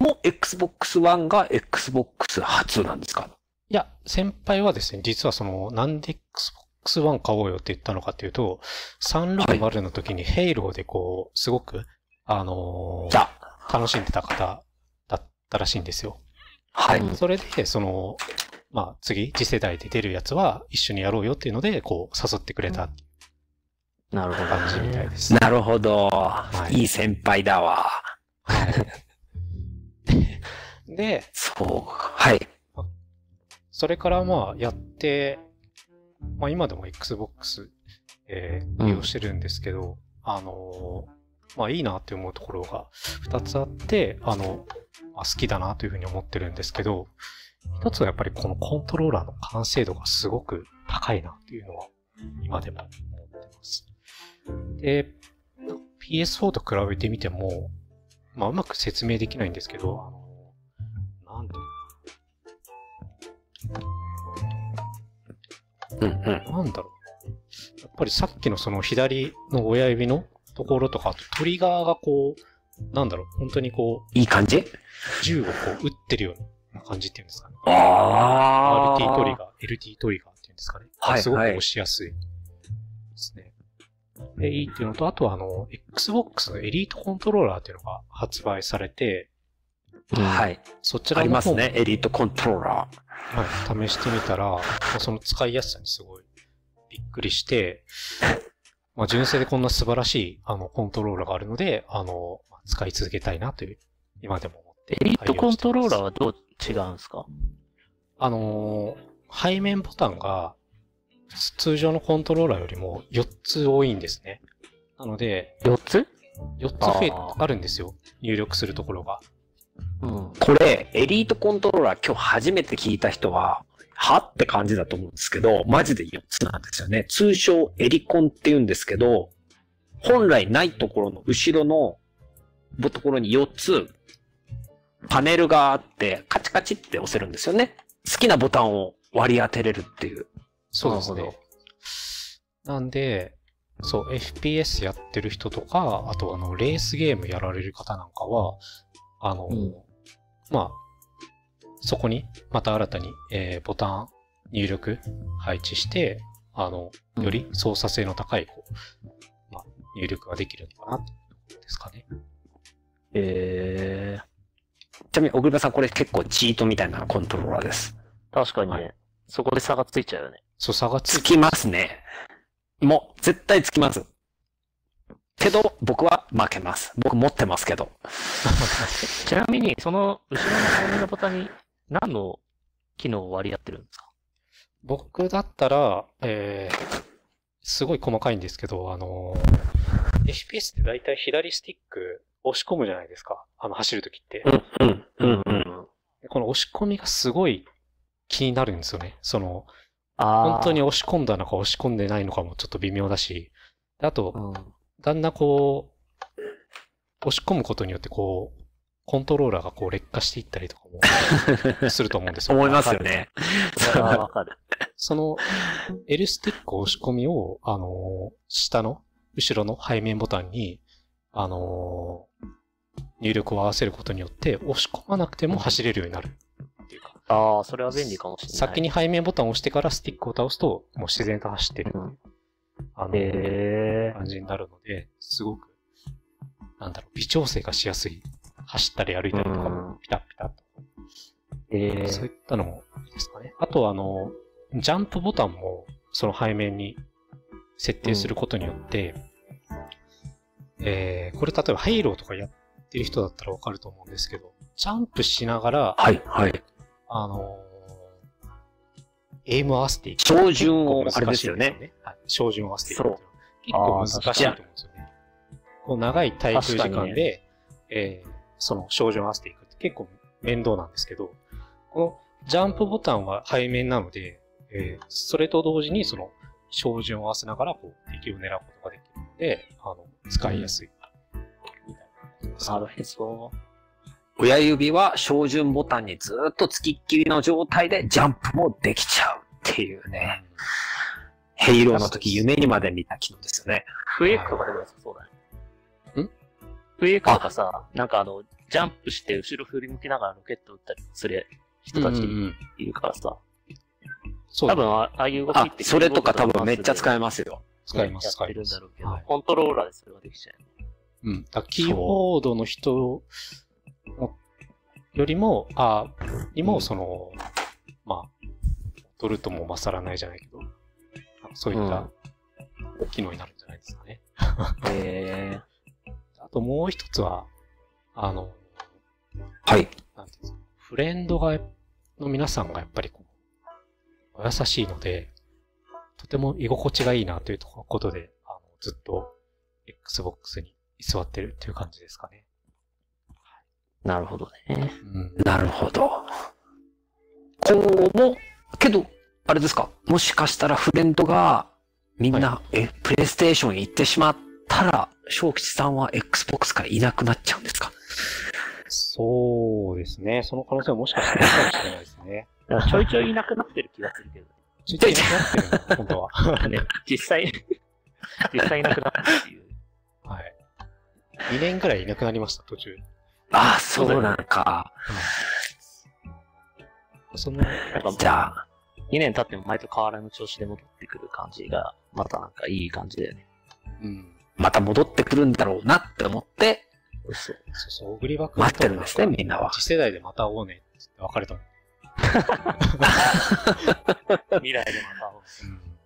もう Xbox One が Xbox 初なんですか？
いや、先輩はですね、実はその、なんで Xbox One 買おうよって言ったのかっていうと、360の時にヘイローでこう、すごく、あのー楽しんでた方だったらしいんですよ。
あ、はい。
うん
それで、その、まあ、次、次世代で出るやつは一緒にやろうよっていうので、こう、誘ってくれた
なるほど、
感じみたいです。
なるほど。
い
いい先輩だわ。
はい。で、
そう。はい。
それからまあ、やって、まあ今でも Xbox、えー利用してるんですけど、あのーまあいいなって思うところが2つあって、あの、まあ、好きだなというふうに思ってるんですけど、一つはやっぱりこのコントローラーの完成度がすごく高いなっていうのは今でも思ってます。で、PS4 と比べてみても、まあうまく説明できないんですけど、う
んうん。
なんだろう。やっぱりさっきのその左の親指のところとか、あとトリガーがこう、なんだろう、本当にこう、
いい感じ？
銃をこう撃ってるような感じっていうんですかね。
あ
RT トリガー、LT トリガーっていうんですかね。
はい
すごく押しやすいですね。で、いいっていうのと、あとはあの、Xbox のエリートコントローラーっていうのが発売されて、
はい。
そちら
ありますね。エリートコントローラ
はい、試してみたら、まあその使いやすさにすごいびっくりして、まあ、純正でこんな素晴らしいあのコントローラーがあるので、あの、まあ使い続けたいなという、今でも思って。
エリートコントローラー
ー
はどう違うんですか？
あのー背面ボタンが通常のコントローラーよりも4つ多いんですね。なので、
?4 つ
？4つ増え
あ
るんですよ。入力するところが。
うん。
ー。これ、エリートコントローラー今日初めて聞いた人は、はって感じだと思うんですけど、マジで4つなんですよね。通称エリコンって言うんですけど、本来ないところの後ろのところに4つパネルがあって、カチカチって押せるんですよね。好きなボタンを割り当てれるっていう。
そうですね。なんで、そう、FPS やってる人とか、あとあの、レースゲームやられる方なんかは、あの、
うん
まあ、そこにまた新たに、えーボタン入力配置して、あの、
うん
より操作性の高い、こう、まあ、入力ができるのかなってことですかね。
え
ちなみに、小倉さんこれ結構チートみたいなコントローラーです。
ー、確かにね、
は
そこで差がついちゃうよね。
そう、差がつい
つきますね。もう、絶対つきます。けど、僕は負けます。僕持ってますけど。
ちなみに、その後ろの背面のボタンに何の機能を割り当ってるんですか？
僕だったら、えー、すごい細かいんですけど、あのー FPS って大体左スティック押し込むじゃないですか。あの、走るときって。
うん、うん、うん、うん。
でこの押し込みがすごい気になるんですよね。その、
あ
本当に押し込んだのか押し込んでないのかもちょっと微妙だし、であと、
うん。
だんだんこう、押し込むことによってこう、コントローラーがこう劣化していったりとかも すると思うんですよ。
思いますよね。
わかる。
その L スティック押し込みを、あのー下の、後ろの背面ボタンに、あのー入力を合わせることによって、押し込まなくても走れるようになるっていうか、
ああ、それは便利かもしれない。
先に背面ボタンを押してからスティックを倒すと、もう自然と走ってる、
うん。
あの
え
感じになるので、すごく、なんだろう、微調整がしやすい。走ったり歩いたりとか
う
も
ん、
ピタッピタッと。
ー、え
そうい
ー、
ったのもいいですかね。あとは、あの、ジャンプボタンも、その背面に設定することによって、えー、これ例えばヘイローとかやってる人だったらわかると思うんですけど、ジャンプしながら、
はい、はい。
あのーエイムを合わせていく。
照準をあれですよね
はい。照準を合わせていく。結構難しいと思うんですよね。こう長い滞空時間で、えーその照準を合わせていくって結構面倒なんですけど、このジャンプボタンは背面なので、えーそれと同時にその照準を合わせながらこう敵を狙うことができるので、あの、使いやすい。な
るほど。
親指は照準ボタンにずっとつきっきりの状態でジャンプもできちゃうっていうね。ヘイローの時夢にまで見た機能ですよね。
フエークとかでも良さそうだね。
ん？
フエークとかさ、なんかあの、ジャンプして後ろ振り向きながらロケット撃ったりする人たちいるからさ、
そうだね
多分あああいう動き
あ
っ、て
それとか多分めっちゃ使
え
えますよ。
使います、使います。
だろうけど、
はい
コントローラーでそれができちゃう。
うん。キーボードの人よりも、あにも、その、まあ、ドルとも勝らないじゃないけど、そういった機能になるんじゃないですかね。
へ
あともう一つは、あの、
はい。
なんていうんですか、フレンドが、の皆さんがやっぱりこう、お優しいので、とても居心地がいいなというとことで、あのずっと Xbox に居座ってるっていう感じですかね。
ーなるほどね。
うん。
なるほど。今後も、けど、あれですか？もしかしたらフレンドがみんな、え、プレイステーション行ってしまったら、小吉さんは Xbox からいなくなっちゃうんですか？
そうですね。その可能性はもしかしたらあるかもしれないですね。
ちょいちょいいなくなってる気がするけど。
ちょいちょいなくなってるんだ、本当は。
ね、実際、実際いなくなったっていう。
はい。2年ぐらいいなくなりました、途中。
ああ、そうなんか。
その、
じゃあ、
2年経っても毎度変わらぬ調子で戻ってくる感じが、またなんかいい感じだよね。
うん。
また戻ってくるんだろうなって思って、
そう
そうそう、小栗場君
待ってるんですね、みんなは。
次世代でまた会おうねって別れたの。
未来で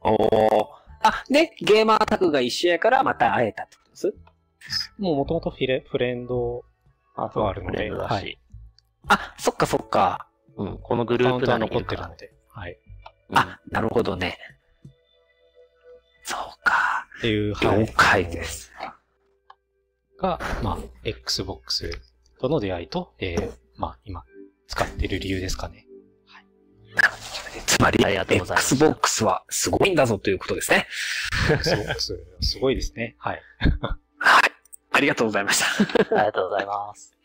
ま
うん。
おお。あ、で、ゲーマータグが一緒やからまた会えたってことです
もう元々フィレ、フレンド、
た。あ
とあるので
フレンドだし、
はい
あ、そっかそっか。
うん、このグループ
は
内にいるから
残ってるの。で、はい。
うん
あ、なるほどね。そうか。
っていう、はい
了解です。
が、まあ、Xbox との出会いと、えー、まあ、今、使ってる理由ですかね。
つまり
ありがとうございました
Xbox はすごいんだぞということですね。
Xbox、すごいですね。はい。
はい。ありがとうございました。
ありがとうございます。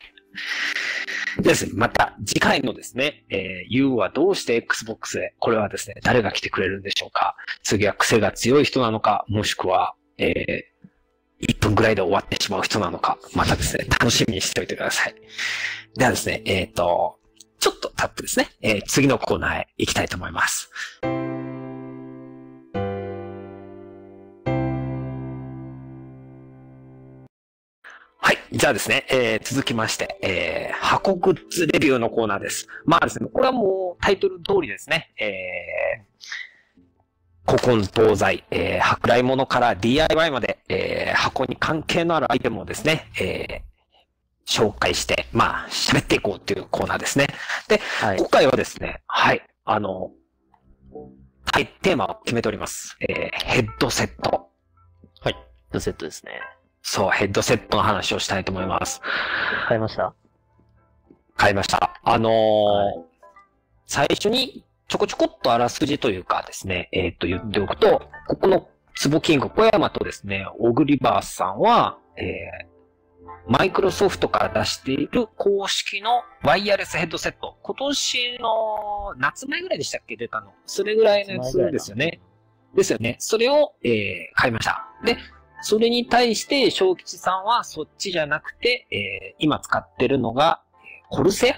ですね、また次回のですね、えー、U はどうして Xbox へ、これはですね、誰が来てくれるんでしょうか？次は癖が強い人なのか、もしくは、えー、1分ぐらいで終わってしまう人なのか、またですね、楽しみにしておいてください。ではですね、えっ、と、ちょっとタップですね、えー、次のコーナーへ行きたいと思います。じゃあですね、えー続きまして、えー箱グッズレビューのコーナーです。まあですね、これはもうタイトル通りですね、えー、古今東西、えー、舶来物から DIY まで、えー箱に関係のあるアイテムをですね、えー紹介して、まあ、喋っていこうっていうコーナーですね。
はい。
今回はですね、はい、あの、はい、テーマを決めております。えーヘッドセット。
はい。
ドセットですね。
そう、ヘッドセットの話をしたいと思います。
買いました？
買いました。あのー
はい
最初にちょこちょこっとあらすじというかですね、えーっと言っておくと、ここのツボキング小山とですね、オグリバースさんは、えーマイクロソフトから出している公式のワイヤレスヘッドセット。今年の夏前ぐらいでしたっけ？出たの。それぐらいのやつですよね。ですよね。それを、えー買いました。で、それに対して、小吉さんはそっちじゃなくて、えー今使ってるのが、えーコルセア？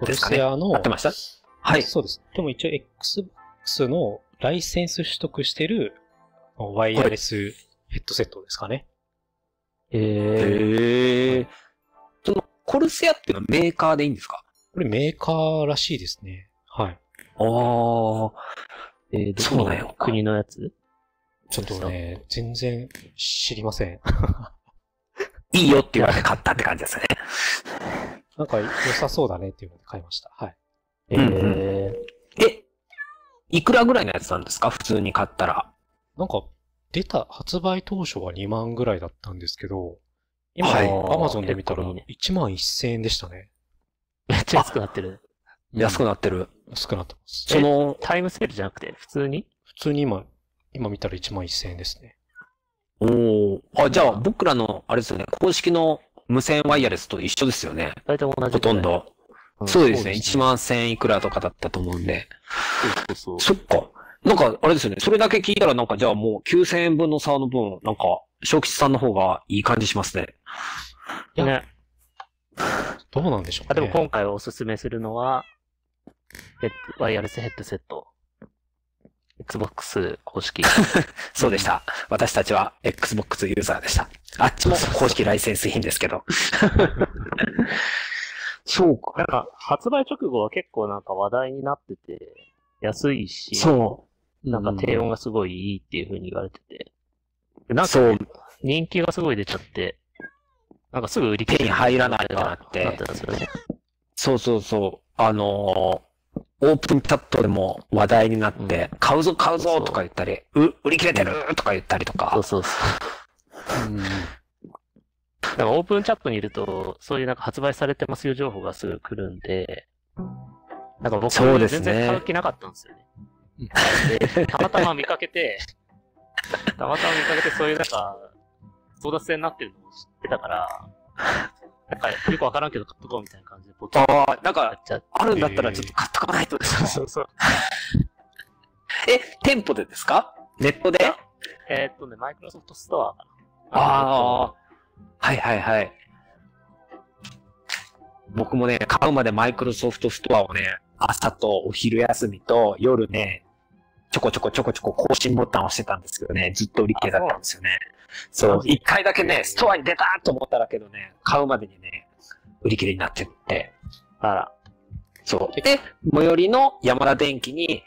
コル
ですかね
セアの、
合ってました？はい。
そうです。でも一応 Xbox のライセンス取得してるワイヤレスヘッドセットですかね。
え
へえ。その、コルセアっていうのはメーカーでいいんですか？
これメーカーらしいですね。はい。
ああ。
ー、えー、どこの国のやつ？
ちょっとね、全然知りません。
いいよって言われて買ったって感じですね。
なんか良さそうだねっていうので買いました。はい。
え
うん
ー、
え、いくらぐらいのやつなんですか？普通に買ったら。
なんか、出た、発売当初は2万ぐらいだったんですけど、今、
はい
Amazon で見たら
結構いいね
1万1000円でしたね。
めっちゃ安くなってる。
安くなってる。
安くなってます。
その、
タイムセールじゃなくて、普通に？
普通に今、今見たら1万1000円ですね。
おお。あ、じゃあ僕らの、あれですよね、公式の無線ワイヤレスと一緒ですよね。
大体同じ。
ほとん。ど。
うん
そうですね。
そうですね
1万1000いくらとかだったと思うんで。
そうそうそ
そっか。なんか、あれですよね。それだけ聞いたらなんか、じゃあもう9000円分の差の分、なんか、小吉さんの方がいい感じしますね。
う。
いや
ね。
どうなんでしょう
あ、で
ね。
も今回おすすめするのは、ヘッドワイヤレスヘッドセット。Xbox 公式。
そうでした。私たちは Xbox ユーザーでした。あっちも公式ライセンス品ですけど。そうか。
なんか、発売直後は結構なんか話題になってて、安いし、
そ
なんか低音がすごいいいっていう風に言われてて。でな
う。
んか
そう。
人気がすごい出ちゃって、なんかすぐ売り切れ
手に入らないってなって
なってたんですよね。
そうそうそう。あのーオープンチャットでも話題になって、買うぞ買うぞとか言ったり、う、売り切れてるとか言ったりとか
そう。そうそう。
うん。
なんかオープンチャットにいると、そういうなんか発売されてますよ情報がすぐ来るんで、なんか僕
そうですね
全然買う気なかったんですよね。で、たまたま見かけて、たまたま見かけてそういうなんか、争奪戦になってるのを知ってたから、なんかよくわからんけど買っとこうみたいなポチッと
ああ、なんか。あるんだったらちょっと買っとかないとですね
そうそう。
え、店舗でですか？ネットで？
えーっとね、マイクロソフトストアかな。
ああ、はいはいはい。僕もね、買うまでマイクロソフトストアをね、朝とお昼休みと夜ね、ちょこちょこちょこちょこ更新ボタンを押してたんですけどね、ずっと売り切れだったんですよね。そう、一回だけね、ストアに出たと思っただけどね、買うまでにね、売り切れになってって。
あら。
そう。で、最寄りの山田電機に、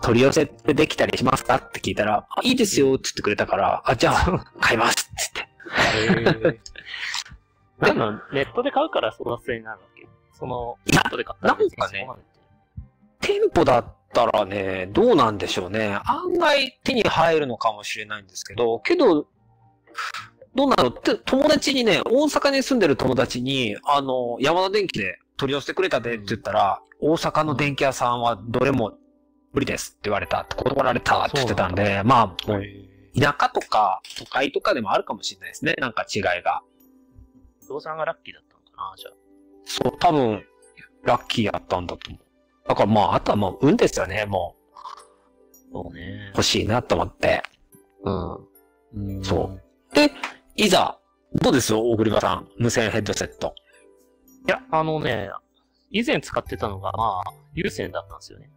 取り寄せてできたりしますかって聞いたら、あいいですよって言ってくれたから、あ、じゃあ、買いますって言って。
へー
なんなんネットで買うから争奪戦になるわけ？その、ネットで買ったら
なんかね店舗だったらね、どうなんでしょうね。案外手に入るのかもしれないんですけど、けど、どうなの？って、友達にね、大阪に住んでる友達に、あの、山田電機で取り寄せてくれたでって言ったら、大阪の電気屋さんはどれも無理ですって言われたって断られたって言ってたんで、まあ、田舎とか都会とかでもあるかもしれないですね。なんか違いが。
不動産がラッキーだったのかな、じゃあ。
そう、多分、ラッキーやったんだと思う。だからまあ、あとはもう運ですよね。も
そうね
う、。欲しいなと思って。
うん。
ーうん
そう。で、いざ、どうです大栗場さん。無線ヘッドセット。
いや、あのね、以前使ってたのが、まあ、有線だったんですよね。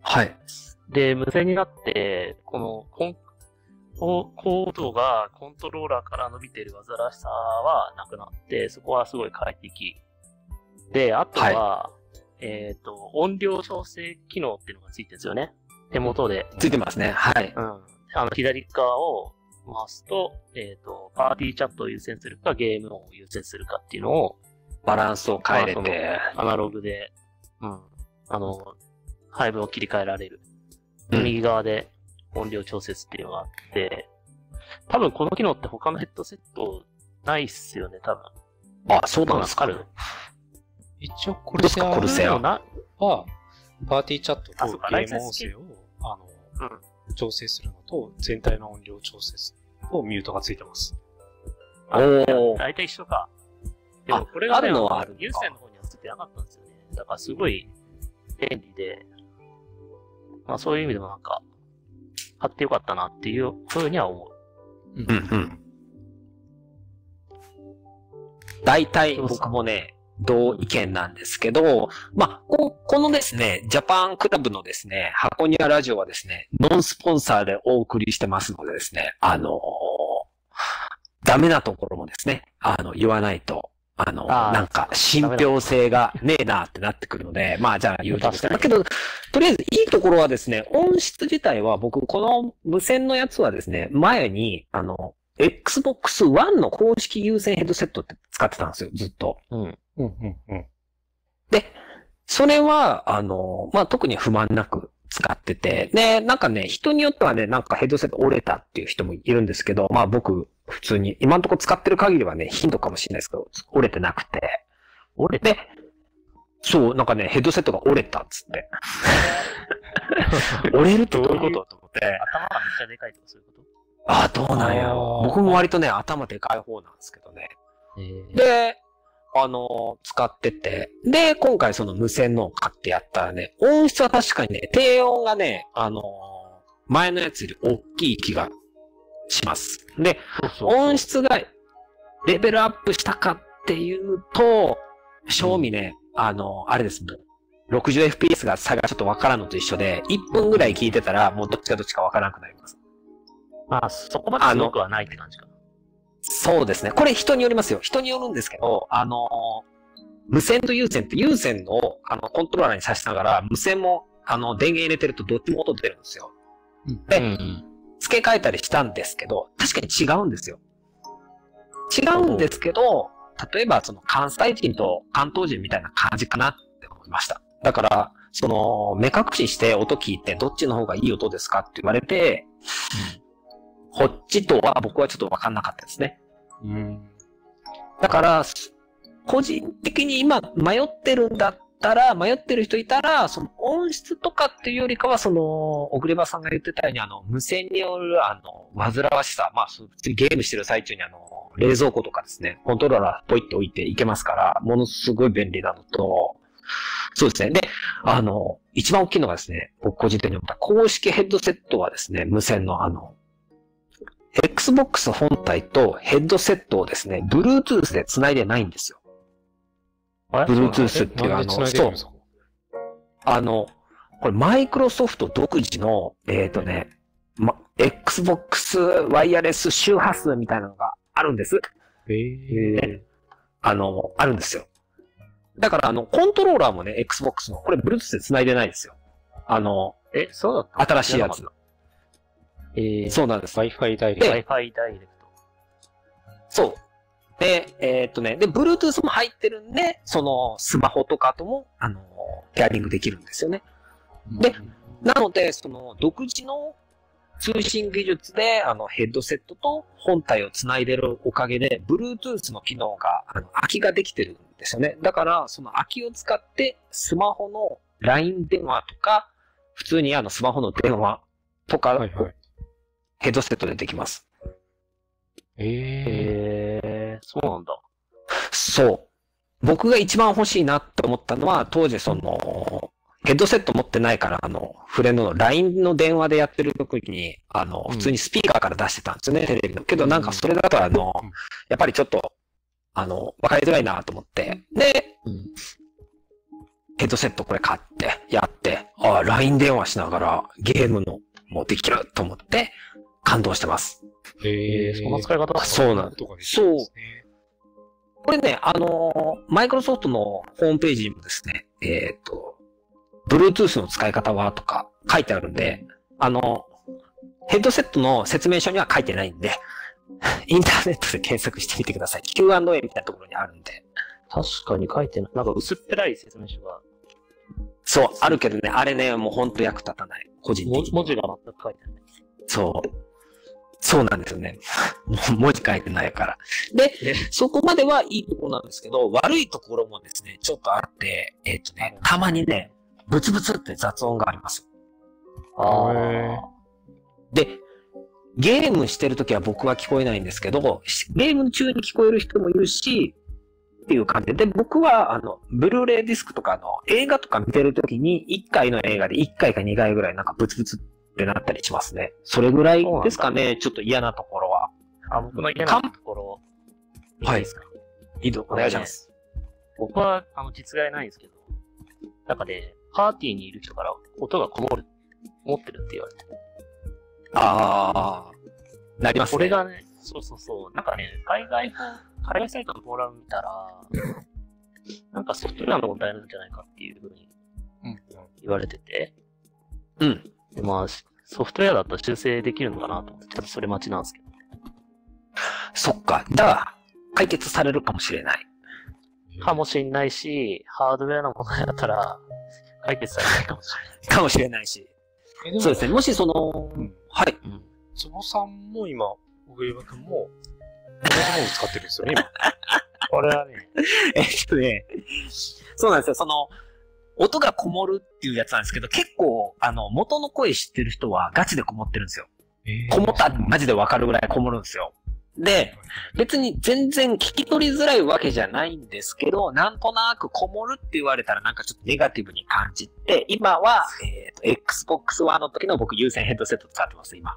はい。
で、無線になって、このコン、ココードがコントローラーから伸びてる煩わしさはなくなって、そこはすごい快適。で、あとは、えっ、と、音量調整機能っていうのがついてるんですよね。手元で。
ついてますね。はい。
うん。あの、左側を回すと、えっ、と、パーティーチャットを優先するか、ゲームを優先するかっていうのを、
バランスを変えれ
まあ
て。
アナログで、うん。あの、配分を切り替えられる。
うん
右側で音量調節っていうのがあって、多分この機能って他のヘッドセットないっすよね、多分。
あ、そうなんですか。
ある？
一応、コルセアは、パーティーチャットとゲーム音声を、あの、
うん。
調整するのと、全体の音量調節とミュートがついてます。
あ
おー
大体一緒か。で
あ
もこれがね、
あるのはある
有線の方にはついてなかったんですよね。だからすごい便利で、まあそういう意味でもなんか、買ってよかったなっていうふうには思う。
うんうん。大体僕もね、同意見なんですけど、まあ、ここのですね、ジャパンクラブのですね、箱庭ラジオはですね、ノンスポンサーでお送りしてますのでですね、あのーダメなところもですね、あの、言わないと、あの、
あー
なんか、信憑性がねえなってなってくるので、まあ、じゃあ言うとですね。だけど、とりあえずいいところはですね、音質自体は僕、この無線のやつはですね、前に、あの、Xbox One の公式有線ヘッドセットって使ってたんですよ、ずっと。
うん。
うん、うん、うん。
それは、あの、まあ、特に不満なく使ってて、で、なんかね、人によってはね、なんかヘッドセット折れたっていう人もいるんですけど、まあ僕、普通に、今のところ使ってる限りはね、頻度かもしれないですけど、折れてなくて。
折れて、
で、そう、なんかね、ヘッドセットが折れたっつって。折れるってどういう？ことと思って。
頭がめっちゃでかいとかそういうこ
あ、どうなんや僕も割とね、頭でかい方なんですけどね。
とえー
で、あの、使ってて、で、今回その無線のを買ってやったらね、音質は確かにね、低音がね、あの、前のやつより大きい気がします。で、音質がレベルアップしたかっていうと、正味ね、あの、あれですもん。60fps が差がちょっとわからんのと一緒で、1分ぐらい聞いてたら、もうどっちがどっちかわからなくなります。
まあ、そこまですごくはないって感じかな。
そうですね。これ人によりますよ。人によるんですけど、あのー無線と有線って有線のあのコントローラーに挿しながら、無線もあの電源入れてるとどっちも音出るんですよ。で
うんうん。
付け替えたりしたんですけど、確かに違うんですよ。違うんですけど、例えばその関西人と関東人みたいな感じかなって思いました。だから、その、目隠しして音聞いてどっちの方がいい音ですかって言われて、こっちとは僕はちょっとわかんなかったですね。
うん。
だから、個人的に今迷ってるんだったら、迷ってる人いたら、その音質とかっていうよりかは、その、小栗場さんが言ってたように、あの、無線による、あの、煩わしさ、まあ、ゲームしてる最中にあの、冷蔵庫とかですね、コントローラーポイって置いていけますから、ものすごい便利なのと、そうですね。で、あの、一番大きいのがですね、僕個人的に思った公式ヘッドセットはですね、無線のあの、Xbox 本体とヘッドセットをですね、Bluetooth で繋いでないんですよ。Bluetooth っていうあの、そうあの、これマイクロソフト独自の、えっ、とね、ま、Xbox ワイヤレス周波数みたいなのがあるんです。
ええ
あの、あるんですよ。だから、あの、コントローラーもね、Xbox の、これ Bluetooth で繋いでないんですよ。あの、
え、そうだった？
新しいやつ。
えー、
そうなんです。
Wi-Fi ダイレクト。
Wi-Fi ダイレクト。
そう。で、えーっとね、で、Bluetooth も入ってるんで、その、スマホとかとも、あの、ペアリングできるんですよね。でなので、その、独自の通信技術で、あの、ヘッドセットと本体をつないでるおかげで、Bluetooth の機能が、あの、空きができてるんですよね。だから、その空きを使って、スマホの LINE 電話とか、普通にあの、スマホの電話とか、
はいはい。
ヘッドセットでできます。
ええ
えー、そうなんだ。
そう。僕が一番欲しいなって思ったのは、当時その、ヘッドセット持ってないから、あの、フレンドの LINE の電話でやってる時に、あの、
うん
普通にスピーカーから出してたんですよね、テレビの。けどなんかそれだとあの
うん、
やっぱりちょっと、あの、わかりづらいなと思って。で、
うん。
ヘッドセットこれ買って、やって、ああ、LINE 電話しながらゲームのもうできると思って、感動してます。
え
えー、そんな使い方だった
あそうなん
ですね。
これね、あのマイクロソフトのホームページにもですね、えっ、と、Bluetooth の使い方はとか書いてあるんで、あの、ヘッドセットの説明書には書いてないんで、インターネットで検索してみてください。Q&A みたいなところにあるんで。
確かに書いてない。なんか薄っぺらい説明書が、
そう、あるけどね、あれね、もうほんと役立たない。個人的に。
文文字が全く書いてない。
そう。そうなんですよね。もう文字書いてないから。で、
え
そこまではいいところなんですけど、悪いところもですね、ちょっとあって、えっ、とね、たまにね、ブツブツって雑音があります。
あ。
で、ゲームしてるときは僕は聞こえないんですけど、しゲーム中に聞こえる人もいるし、っていう感じで、で僕は、あの、ブルーレイディスクとかの映画とか見てるときに、1回の映画で1回か2回ぐらいなんかブツブツってなったりしますね。それぐらいですかね、ちょっと嫌なところは。
あ、僕の嫌なところ、いい
はい
ですか、
いいとお願いします。
僕は、あの、実害ないんですけど、なんかね、パーティーにいる人から音がこもる、こもってるって言われて。
ああ、なりますね。
これがね、そうそうそう、なんかね、海外海外サイトのフォーラム見たら、なんかソフトウェアの問題なんじゃないかっていうふうに
うん
言われてて、
うん。
でまあ、ソフトウェアだったら修正できるのかなと思って、ちょっとそれ待ちなんですけど。
そっか。じゃあ、解決されるかもしれない。
かもしんないし、ハードウェアの問題だったら、解決されないかもし
かもしれないし。そうですね。もしその、
うん
はい。
つぼさんも今、小岩君も、同じものを使ってるんですよね、今。
これはね、
えっとね、そうなんですよ。その、音がこもるっていうやつなんですけど、結構、あの、元の声知ってる人はガチでこもってるんですよ。
え
こもったマジでわかるぐらいこもるんですよ。で、別に全然聞き取りづらいわけじゃないんですけど、なんとなくこもるって言われたらなんかちょっとネガティブに感じて、今は、えっ、と、Xbox One の時の僕優先ヘッドセット使ってます、今。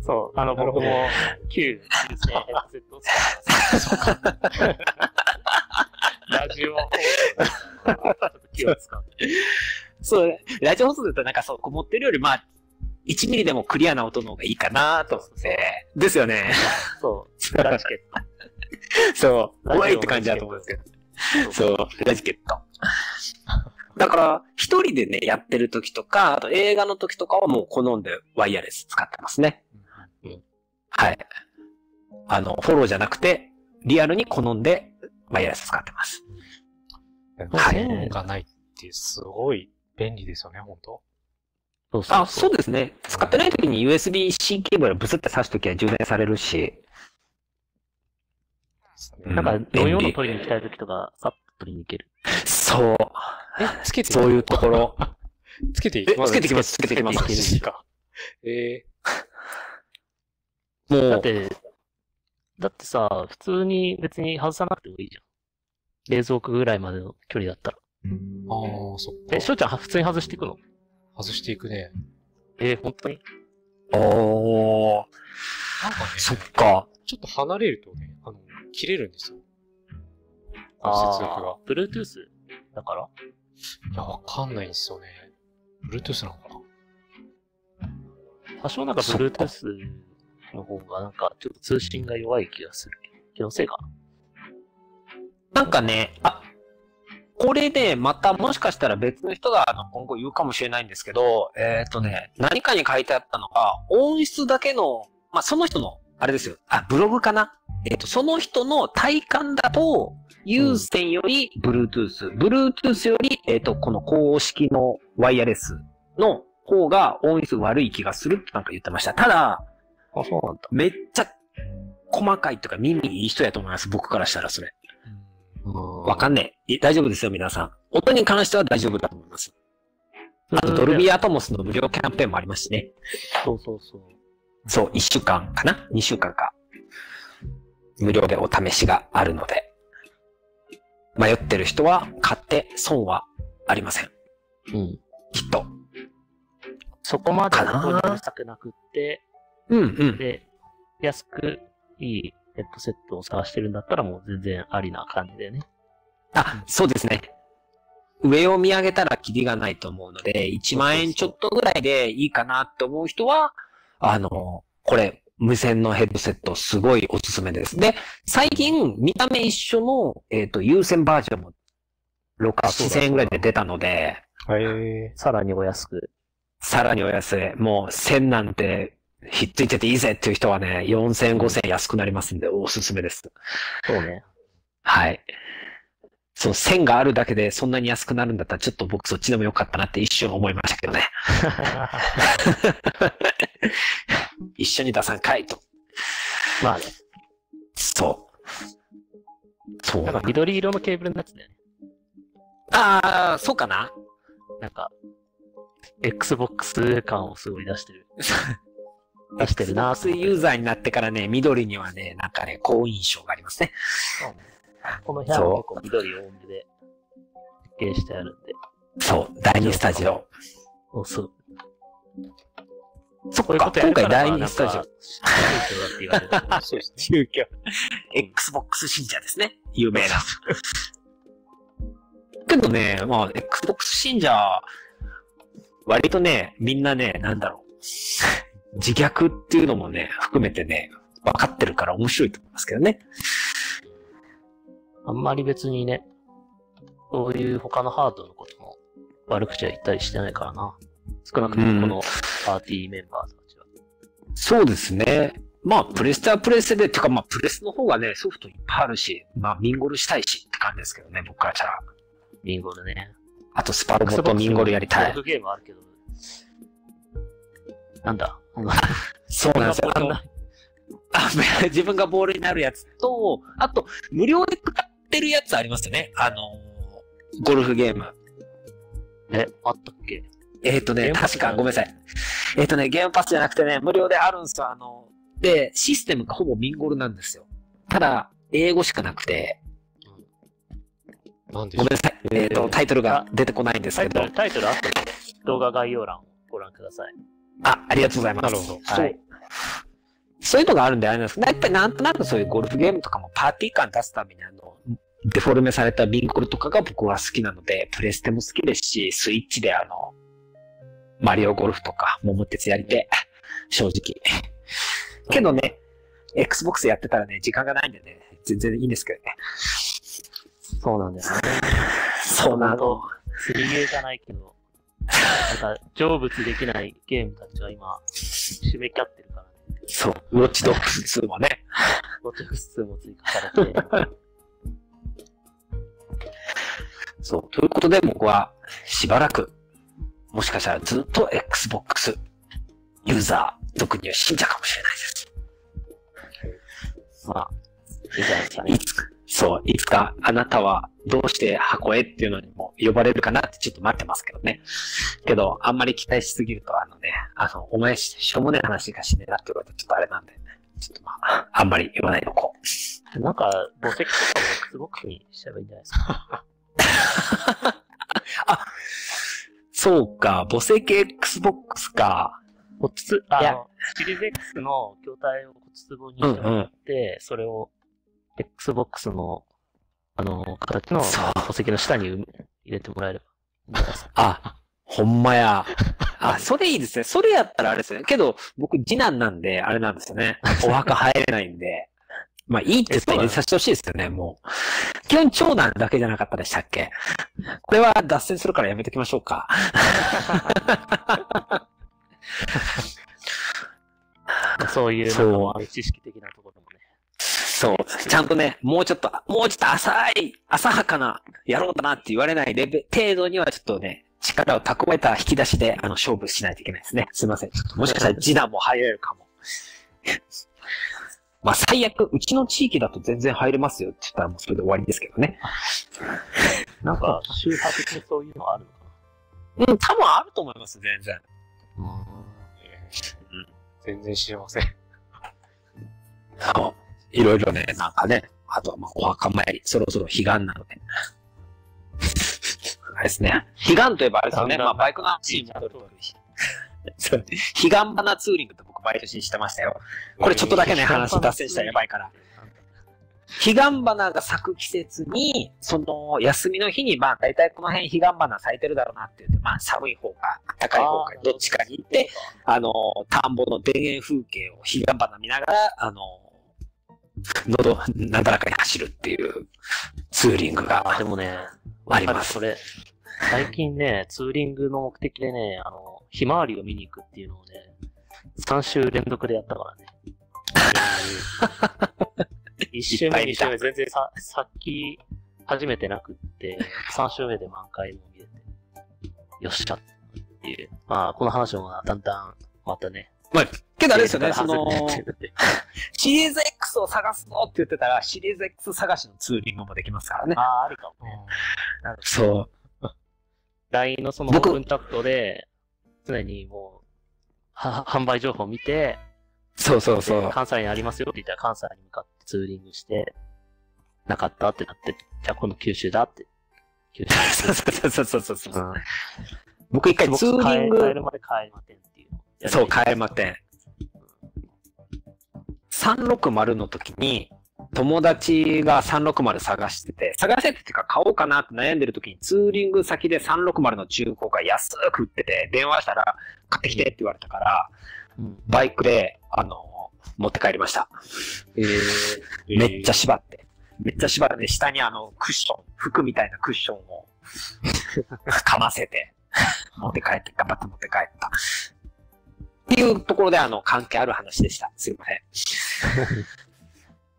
そう、あの、僕も、旧有線ヘッドセットを使ってます。ラジオ放送気を使って。
そう、ラジオ放送だとなんかそう、こもってるより、まあ、1ミリでもクリアな音の方がいいかなと思って。ですよね。
そう、ラチケ
そう、
ラジオ
おいって感じだと思うんですけど。
ット。
そう、ラジケット。だから、一人でね、やってる時とか、あと映画の時とかはもう好んでワイヤレス使ってますね。はい。あの、フォローじゃなくて、リアルに好んでワイヤレス使ってます。はい
線がないってすごい便利ですよね、本当
そうそう
あ、そうですね。使ってない時に USB-C ケーブルブスって挿す時は充電されるし。
なんか、
うん
飲み物
便利
取りに行きたい時とか、さっと取りに行ける。
そう。
え、つけて
そういうところ。
つけていきます？
えつけてきますつけてきます。
え
もう、
だって、だってさ、普通に別に外さなくてもいいじゃん。冷蔵庫ぐらいまでの距離だったら。
ー、ああ、そっ
え、
か。
しょうちゃんは普通に外していくの？
外していくね。
えー、本当に？
おー。
なんかね、
そっか。
ちょっと離れるとね、あの、切れるんですよ。接続が
Bluetooth だから？
いや、わかんないんですよね。Bluetooth なのかな
多少なんか Bluetooth の方がなんかちょっと通信が弱い気がする。気のせいかな。
んかね、あ、これでまたもしかしたら別の人があの今後言うかもしれないんですけど、えっ、とね、何かに書いてあったのが、音質だけの、まあ、その人の、あれですよ、あ、ブログかなえっ、と、その人の体感だと、有線より Bluetooth、Bluetooth より、えっ、と、この公式のワイヤレスの方が音質悪い気がするってなんか言ってました。ただ、
あ、そうなんだ。
めっちゃ細かいとか耳いい人やと思います。僕からしたらそれ。わか
ん
んねえ。い大丈夫ですよ、皆さん。音に関しては大丈夫だと思います。あと、ドルビーアトモスの無料キャンペーンもありますしね。
そうそうそう。
そう、1週間かな ?2 週間か。無料でお試しがあるので。迷ってる人は買って損はありません。
うん。
きっと。
そこまで音にうるさくなくって、
うんうん。
で、安くいいヘッドセットを探してるんだったらもう全然ありな感じでね。
あ、そうですね。上を見上げたらキリがないと思うので、1万円ちょっとぐらいでいいかなって思う人は、あの、これ、無線のヘッドセットすごいおすすめです。で、最近見た目一緒の、えっ、と、有線バージョンも6、7000円ぐらいで出たので。
さらにお安く。
さらにお安い。もう1000なんてひっついてていいぜっていう人はね、4000、5000円安くなりますんで、おすすめです。
そうね。
はい。そう、線があるだけでそんなに安くなるんだったら、ちょっと僕そっちでもよかったなって一瞬思いましたけどね。一緒に出さんかいと。
まあね。
そう。そう。
なんか緑色のケーブルのやつだよね。
ああ、そうかな
なんか、Xbox 感をすごい出してる。出してるなと
Xbox ユーザーになってからね、緑にはね、なんかね、好印象がありますね。
この部屋は結構緑多めで設計してあるんで。
そう、第2スタジオ。
おそう。
そっか、
こういうことや
今回第
るからまあ
2スタジオ。
宗教。
Xbox 信者ですね。有名な。けどね、まあ、Xbox 信者、割とね、みんなね、なんだろう。自虐っていうのもね、含めてね、分かってるから面白いと思いますけどね。
あんまり別にね、そういう他のハードのことも悪口は言ったりしてないからな。少なくともこのパーティーメンバーたちは。
そうですね。まあ、プレステはプレステで、てかまあ、プレスの方がね、ソフトいっぱいあるし、まあ、ミンゴルしたいしって感じですけどね、僕からしたら。
ミンゴルね。
あと、スパロボとミンゴルやりたい
ゲームあるけど。なんだ？
そうなんですよ。あの、あ 自分がボールになるやつと、あと、無料で使ってるやつありますよね。あの、ゴルフゲーム。
え、あったっけ？
えっ、とね、
ゲームパス
確か、ごめんなさい。えっ、とね、ゲームパスじゃなくてね、無料であるんですよ。あの、で、システムがほぼミンゴルなんですよ。ただ、英語しかなくて、
なんで
ごめんなさい。えっ、と、タイトルが出てこないんですけど
タイトル、、タイトル後で動画概要欄をご覧ください。
あ、ありがとうございます。
なるほど
そう。
はい
そういうのがあるんであれなんですけど、やっぱりなんとなくそういうゴルフゲームとかもパーティー感出すためにあの、デフォルメされたビンゴルとかが僕は好きなので、プレステも好きですし、スイッチであの、マリオゴルフとか、桃鉄やりて、正直。けどね、Xbox やってたらね、時間がないんでね、全然いいんですけどね。
そうなんだよね。
そうなの。
釣りゲーじゃないけど、なんか、成仏できないゲームたちが今、締めき合ってるからね。
そう、ウォッチドッグス2もね。
ロチェクス2も追加されて、
そう。ということで僕はしばらく、もしかしたらずっと Xbox ユーザー俗には信者かもしれないです。
まあ、いいじゃないですかね
そう、いつかあなたはどうして箱絵っていうのにも呼ばれるかなってちょっと待ってますけどね。けど、あんまり期待しすぎるとあのね、あの、お前ししょうもない話がしねえなって言われたらちょっとあれなんで、ちょっとまあ、あんまり言わないでおこう。
なんか、墓石とかも Xbox にしちゃえばいいんじゃないですか。
そうか、母石 Xbox か。
骨つ、あの、シリーズ X の筐体を骨壺にしてもらって、それを Xbox の、あの、形の
そう
宝石の下に入れてもらえれば。
あ、ほんまや。あ、それいいですね。それやったらあれですよね。けど、僕、次男なんで、あれなんですよね。お墓入れないんで。まあ、いいって言ったら入れさせてほしいですよね、もう。基本、長男だけじゃなかったでしたっけ？これは脱線するからやめときましょうか。
そういう、なんか
そう
豆知識的なところ。
そう。ちゃんとね、もうちょっと、もうちょっと浅い、浅はかな、やろうだなって言われないレベ程度にはちょっとね、力を蓄えた引き出しで、あの、勝負しないといけないですね。すいません。ちょっともしかしたら次男も入れるかも。まあ、最悪、うちの地域だと全然入れますよって言ったらもうそれで終わりですけどね。
なんか、宗派的にそういうのあるの？か
うん、多分あると思います、全然。
な。
えー全然知りません。
あの、いろいろね、なんかね、あとはまあ、お墓参り、そろそろ彼岸なので。あれですね。彼岸といえばあれですよね。まあ、バイクのチームとるとそう。彼岸花ツーリングと僕毎年してましたよ。これちょっとだけね、話脱線したらやばいから。彼岸花が咲く季節に、その休みの日に、まあ大体この辺彼岸花咲いてるだろうなっていうと、まあ寒い方か暖かい方かどっちかに行って、あの、田んぼの田園風景を彼岸花見ながら、あの、喉、なだらかに走るっていうツーリングが
あ、でもね、
あります
そ。れ、最近ね、ツーリングの目的でね、あの、ひまわりを見に行くっていうのをね、3週連続でやったからね。1週目、2週目全然さ、さっき始めてなくって、3週目で満開も見れて、よっしゃっていう。まあ、この話もだんだん、またね。
けどあれですよね、その シリーズ X を探すぞって言ってたら、シリーズ X 探しのツーリングもできますからね。
ああ、ありかもね。
そう。
LINE のその
僕
コンタクトで、常にもう、は販売情報を見て、
そうそうそう
で。関西にありますよって言ったら関西に向かってツーリングして、なかったってなって、じゃあ今度九州だって。九州
そうそうそうそうそう。
うん。
僕一回ツーリング
帰、るまで帰りませんっていう
そう、帰れまてん。360の時に、友達が360探してて、探しててっていうか買おうかなって悩んでる時にツーリング先で360の中古が安く売ってて、電話したら買ってきてって言われたから、
うん。
バイクで、あの、持って帰りました。
えー、
めっちゃ縛って。めっちゃ縛って、下にあの、クッション、服みたいなクッションを、かませて、持って帰って、頑張って持って帰った。っていうところで、あの、関係ある話でした。すいません。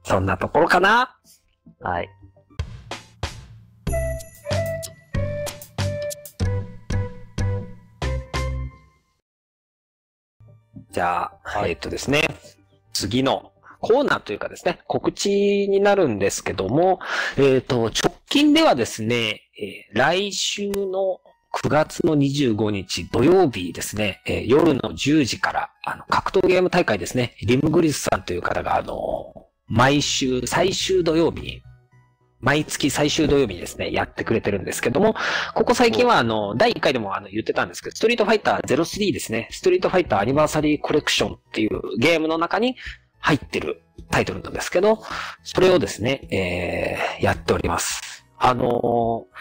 そんなところかな
はい。
じゃあ、
はい
えっとですね、次のコーナーというかですね、告知になるんですけども、えっ、と、直近ではですね、えー来週の9月の25日土曜日ですね、えー夜の10時から、あの、格闘ゲーム大会ですね、リムグリスさんという方が、あの、毎週、最終土曜日に、毎月最終土曜日にですね、やってくれてるんですけども、ここ最近はあの、第1回でもあの言ってたんですけど、ストリートファイター03ですね、ストリートファイターアニバーサリーコレクションっていうゲームの中に入ってるタイトルなんですけど、それをですね、えー、やっております。あのー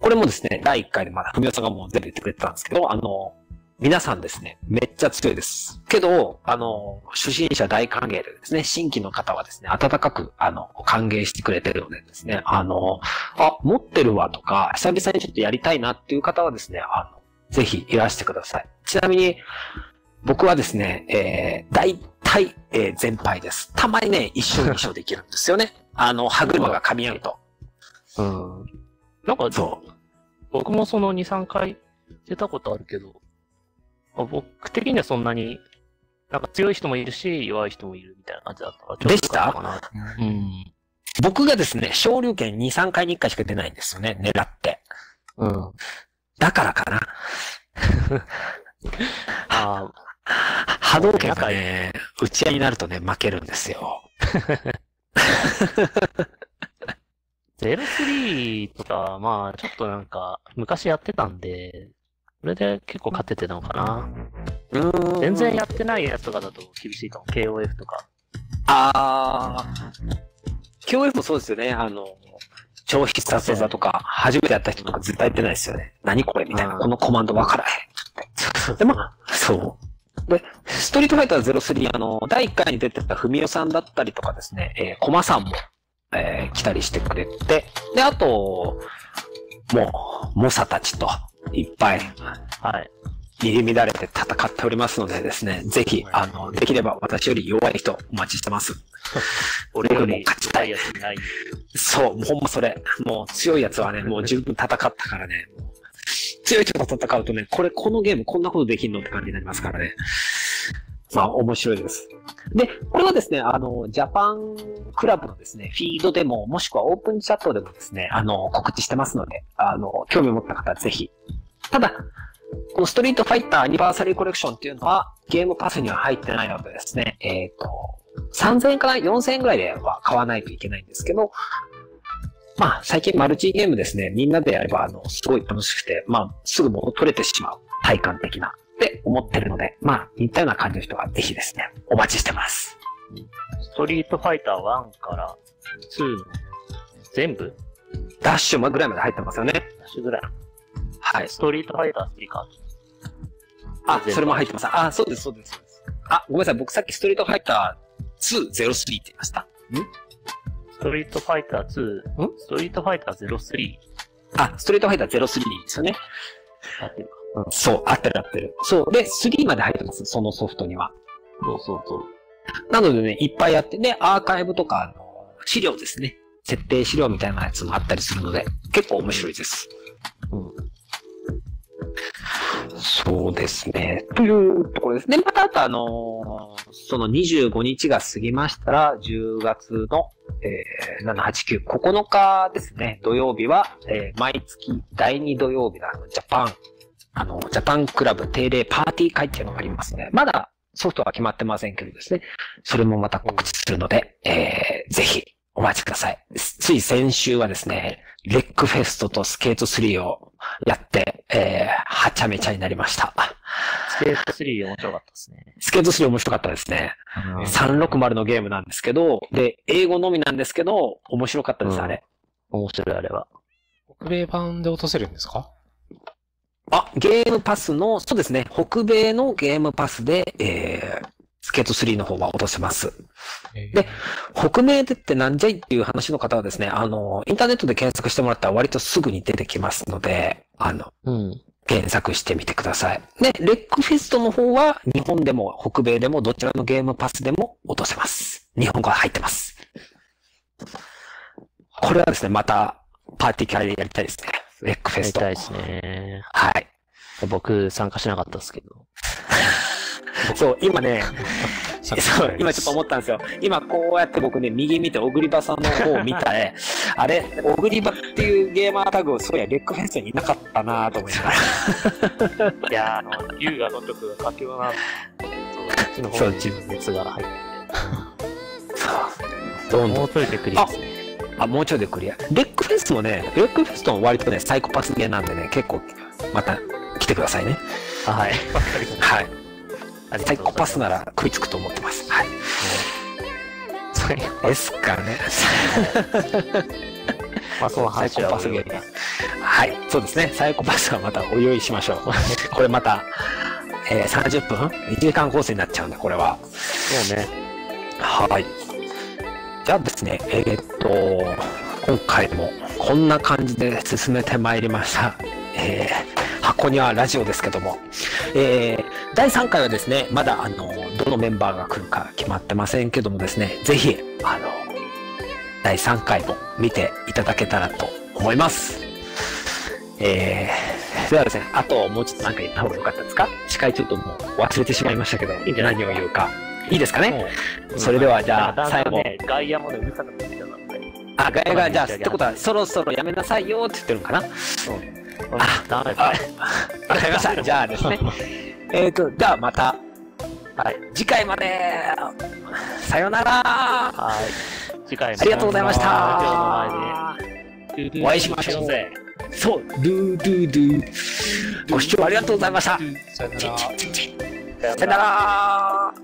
これもですね、第1回でまだ、ふみおさんがもう全部言ってくれてたんですけど、あのー皆さんですね、めっちゃ強いです。けど、あの初心者大歓迎でですね、新規の方はですね、温かく、あの、歓迎してくれてるのでですね、あのあ、持ってるわとか、久々にちょっとやりたいなっていう方はですね、あの、ぜひいらしてください。ちなみに、僕はですね、えー、大体、えー、全敗です。たまにね、一勝二勝できるんですよね。あの、歯車が噛み合うと。
うん。なんか、
そう。
僕もその2、3回出たことあるけど、まあ僕的にはそんなに、なんか強い人もいるし、弱い人もいるみたいな感じだったから、
でした？
かな。うん。
僕がですね、昇竜拳2、3回に1回しか出ないんですよね、狙って。
うん。
だからかな。
あ
波動拳がね、打ち合いになるとね、負けるんですよ。
あ、03とか、まあ、ちょっとなんか、昔やってたんで、それで結構勝ててたのかな。
うん
全然やってないやつとかだと厳しいかも。KOF とか。
あー。KOF もそうですよね。あの、超必殺技とか、初めてやった人とか絶対やってないですよね。何これみたいな。
うん
このコマンドわからへん。で、まあ、そう。で、ストリートファイター03、あの、第1回に出てたふみおさんだったりとかですね、えー、コマさんも、えー来たりしてくれて、で、あと、もう、猛者たちと、いっぱい、
はい。
入り乱れて戦っておりますのでですね、ぜひ、あの、できれば私より弱い人お待ちしてます。
俺より
勝ちたい
やついない。
そう、もうほんまそれ。もう強いやつはね、もう十分戦ったからね。強い人と戦うとね、これ、このゲームこんなことできんのって感じになりますからね。まあ、面白いです。で、これはですね、あの、ジャパンクラブのですね、フィードでも、もしくはオープンチャットでもですね、あの、告知してますので、あの、興味を持った方はぜひ。ただ、このストリートファイターアニバーサリーコレクションっていうのは、ゲームパスには入ってないのでですね、えっ、と、3000円から4000円ぐらいでは買わないといけないんですけど、まあ、最近マルチゲームですね、みんなでやれば、あの、すごい楽しくて、まあ、すぐ物取れてしまう、体感的な、って思ってるので、まあ、似たような感じの人はぜひですね、お待ちしてます。
ストリートファイター1から2の全部？
ダッシュぐらいまで入ってますよね。
ダッシュぐらい。
はい。
ストリートファイター3か？
あ、それも入ってます。あ、そうです、そうです。そうですあ、ごめんなさい。僕さっきストリートファイター203って言いました。
ストリートファイター2、ん？ストリートファイター03
あ、ストリートファイター03ですよね。
あってるか。
そう、合ってる合ってる。そう。で、3まで入ってます。そのソフトには。
そうそうそう。
なのでね、いっぱいやって、で、アーカイブとか、あの、資料ですね。設定資料みたいなやつもあったりするので、結構面白いです。
うん。
そうですね。というところです。で、また、あとあのーその25日が過ぎましたら、10月の、えー、7、8、9、9日ですね、土曜日は、えー毎月第2土曜日のジャパン、あの、ジャパンクラブ定例パーティー会っていうのがありますね。まだソフトは決まってませんけどですね、それもまた告知するので、えー、ぜひお待ちください。つい先週はですね、レックフェストとスケート3をやって、えー、はちゃめちゃになりました。
スケート3面白かったですね。
スケート3面白かったですね。360のゲームなんですけど、で、英語のみなんですけど、面白かったです、
うん
あれ。
面白いあれは。
北米版で落とせるんですか？
あ、ゲームパスの、そうですね、北米のゲームパスで、えー、スケート3の方は落とせます。
えー
で北米でってなんじゃいっていう話の方はですね、あの、インターネットで検索してもらったら割とすぐに出てきますので、あの、
うん。
検索してみてください。で、レックフェストの方は日本でも北米でもどちらのゲームパスでも落とせます。日本語は入ってます。これはですね、またパーティーキャラでやりたいですね。レックフェスト。
やりたいですね。
はい。
僕参加しなかったですけど。
そう、今ね、そう、今ちょっと思ったんですよ。今こうやって僕ね、右見て、小栗場さんの方を見たえ、あれ、小栗場っていうゲーマータグ、そういや、レックフェストにいなかったなと思いながら。
いやー、あの、優雅の曲が佳境なんで、そっちの方に熱が入って
そう。どんどん
もうちょいでクリ。
あ、もうちょいでクリア。レックフェスもね、レックフェストも割とね、サイコパスゲーなんでね、結構、また来てくださいね。
あはい。わかりました。
はい。サイコパスなら食いつくと思ってます。はい。
サイ
ですからね。
まあ、その
サイコパスゲーム。はい。そうですね。サイコパスはまたお用意しましょう。これまた、えー、30分 ?1 時間コースになっちゃうんで、これは。
そうね。
はい。じゃあですね、えーっと、今回もこんな感じで進めてまいりました。えー箱にはラジオですけども、えー第3回はですね、まだあの、どのメンバーが来るか決まってませんけどもですね、ぜひ、あの、第3回も見ていただけたらと思います。えー、ではですね、あともうちょっとなんか言った方がよかったですか？司会ちょっともう忘れてしまいましたけど、何を言うか。いいですかね？
うん
それではじゃあ最後
ね、外野もね、うるさくなってきたので。
あ、ガヤが、じゃあ、
まあ
ってことは、そろそろやめなさいよって言ってるのかな？
あ、ダメ
あ
だ。
わかりました。じゃあですね。えっと、じゃあまた、
はい。
次回まで、さよなら
はい。次回も。
ありがとうございました。お会いしましょう
ぜ。
そう、ドゥドゥドゥ。ご視聴ありがとうございました。さよなら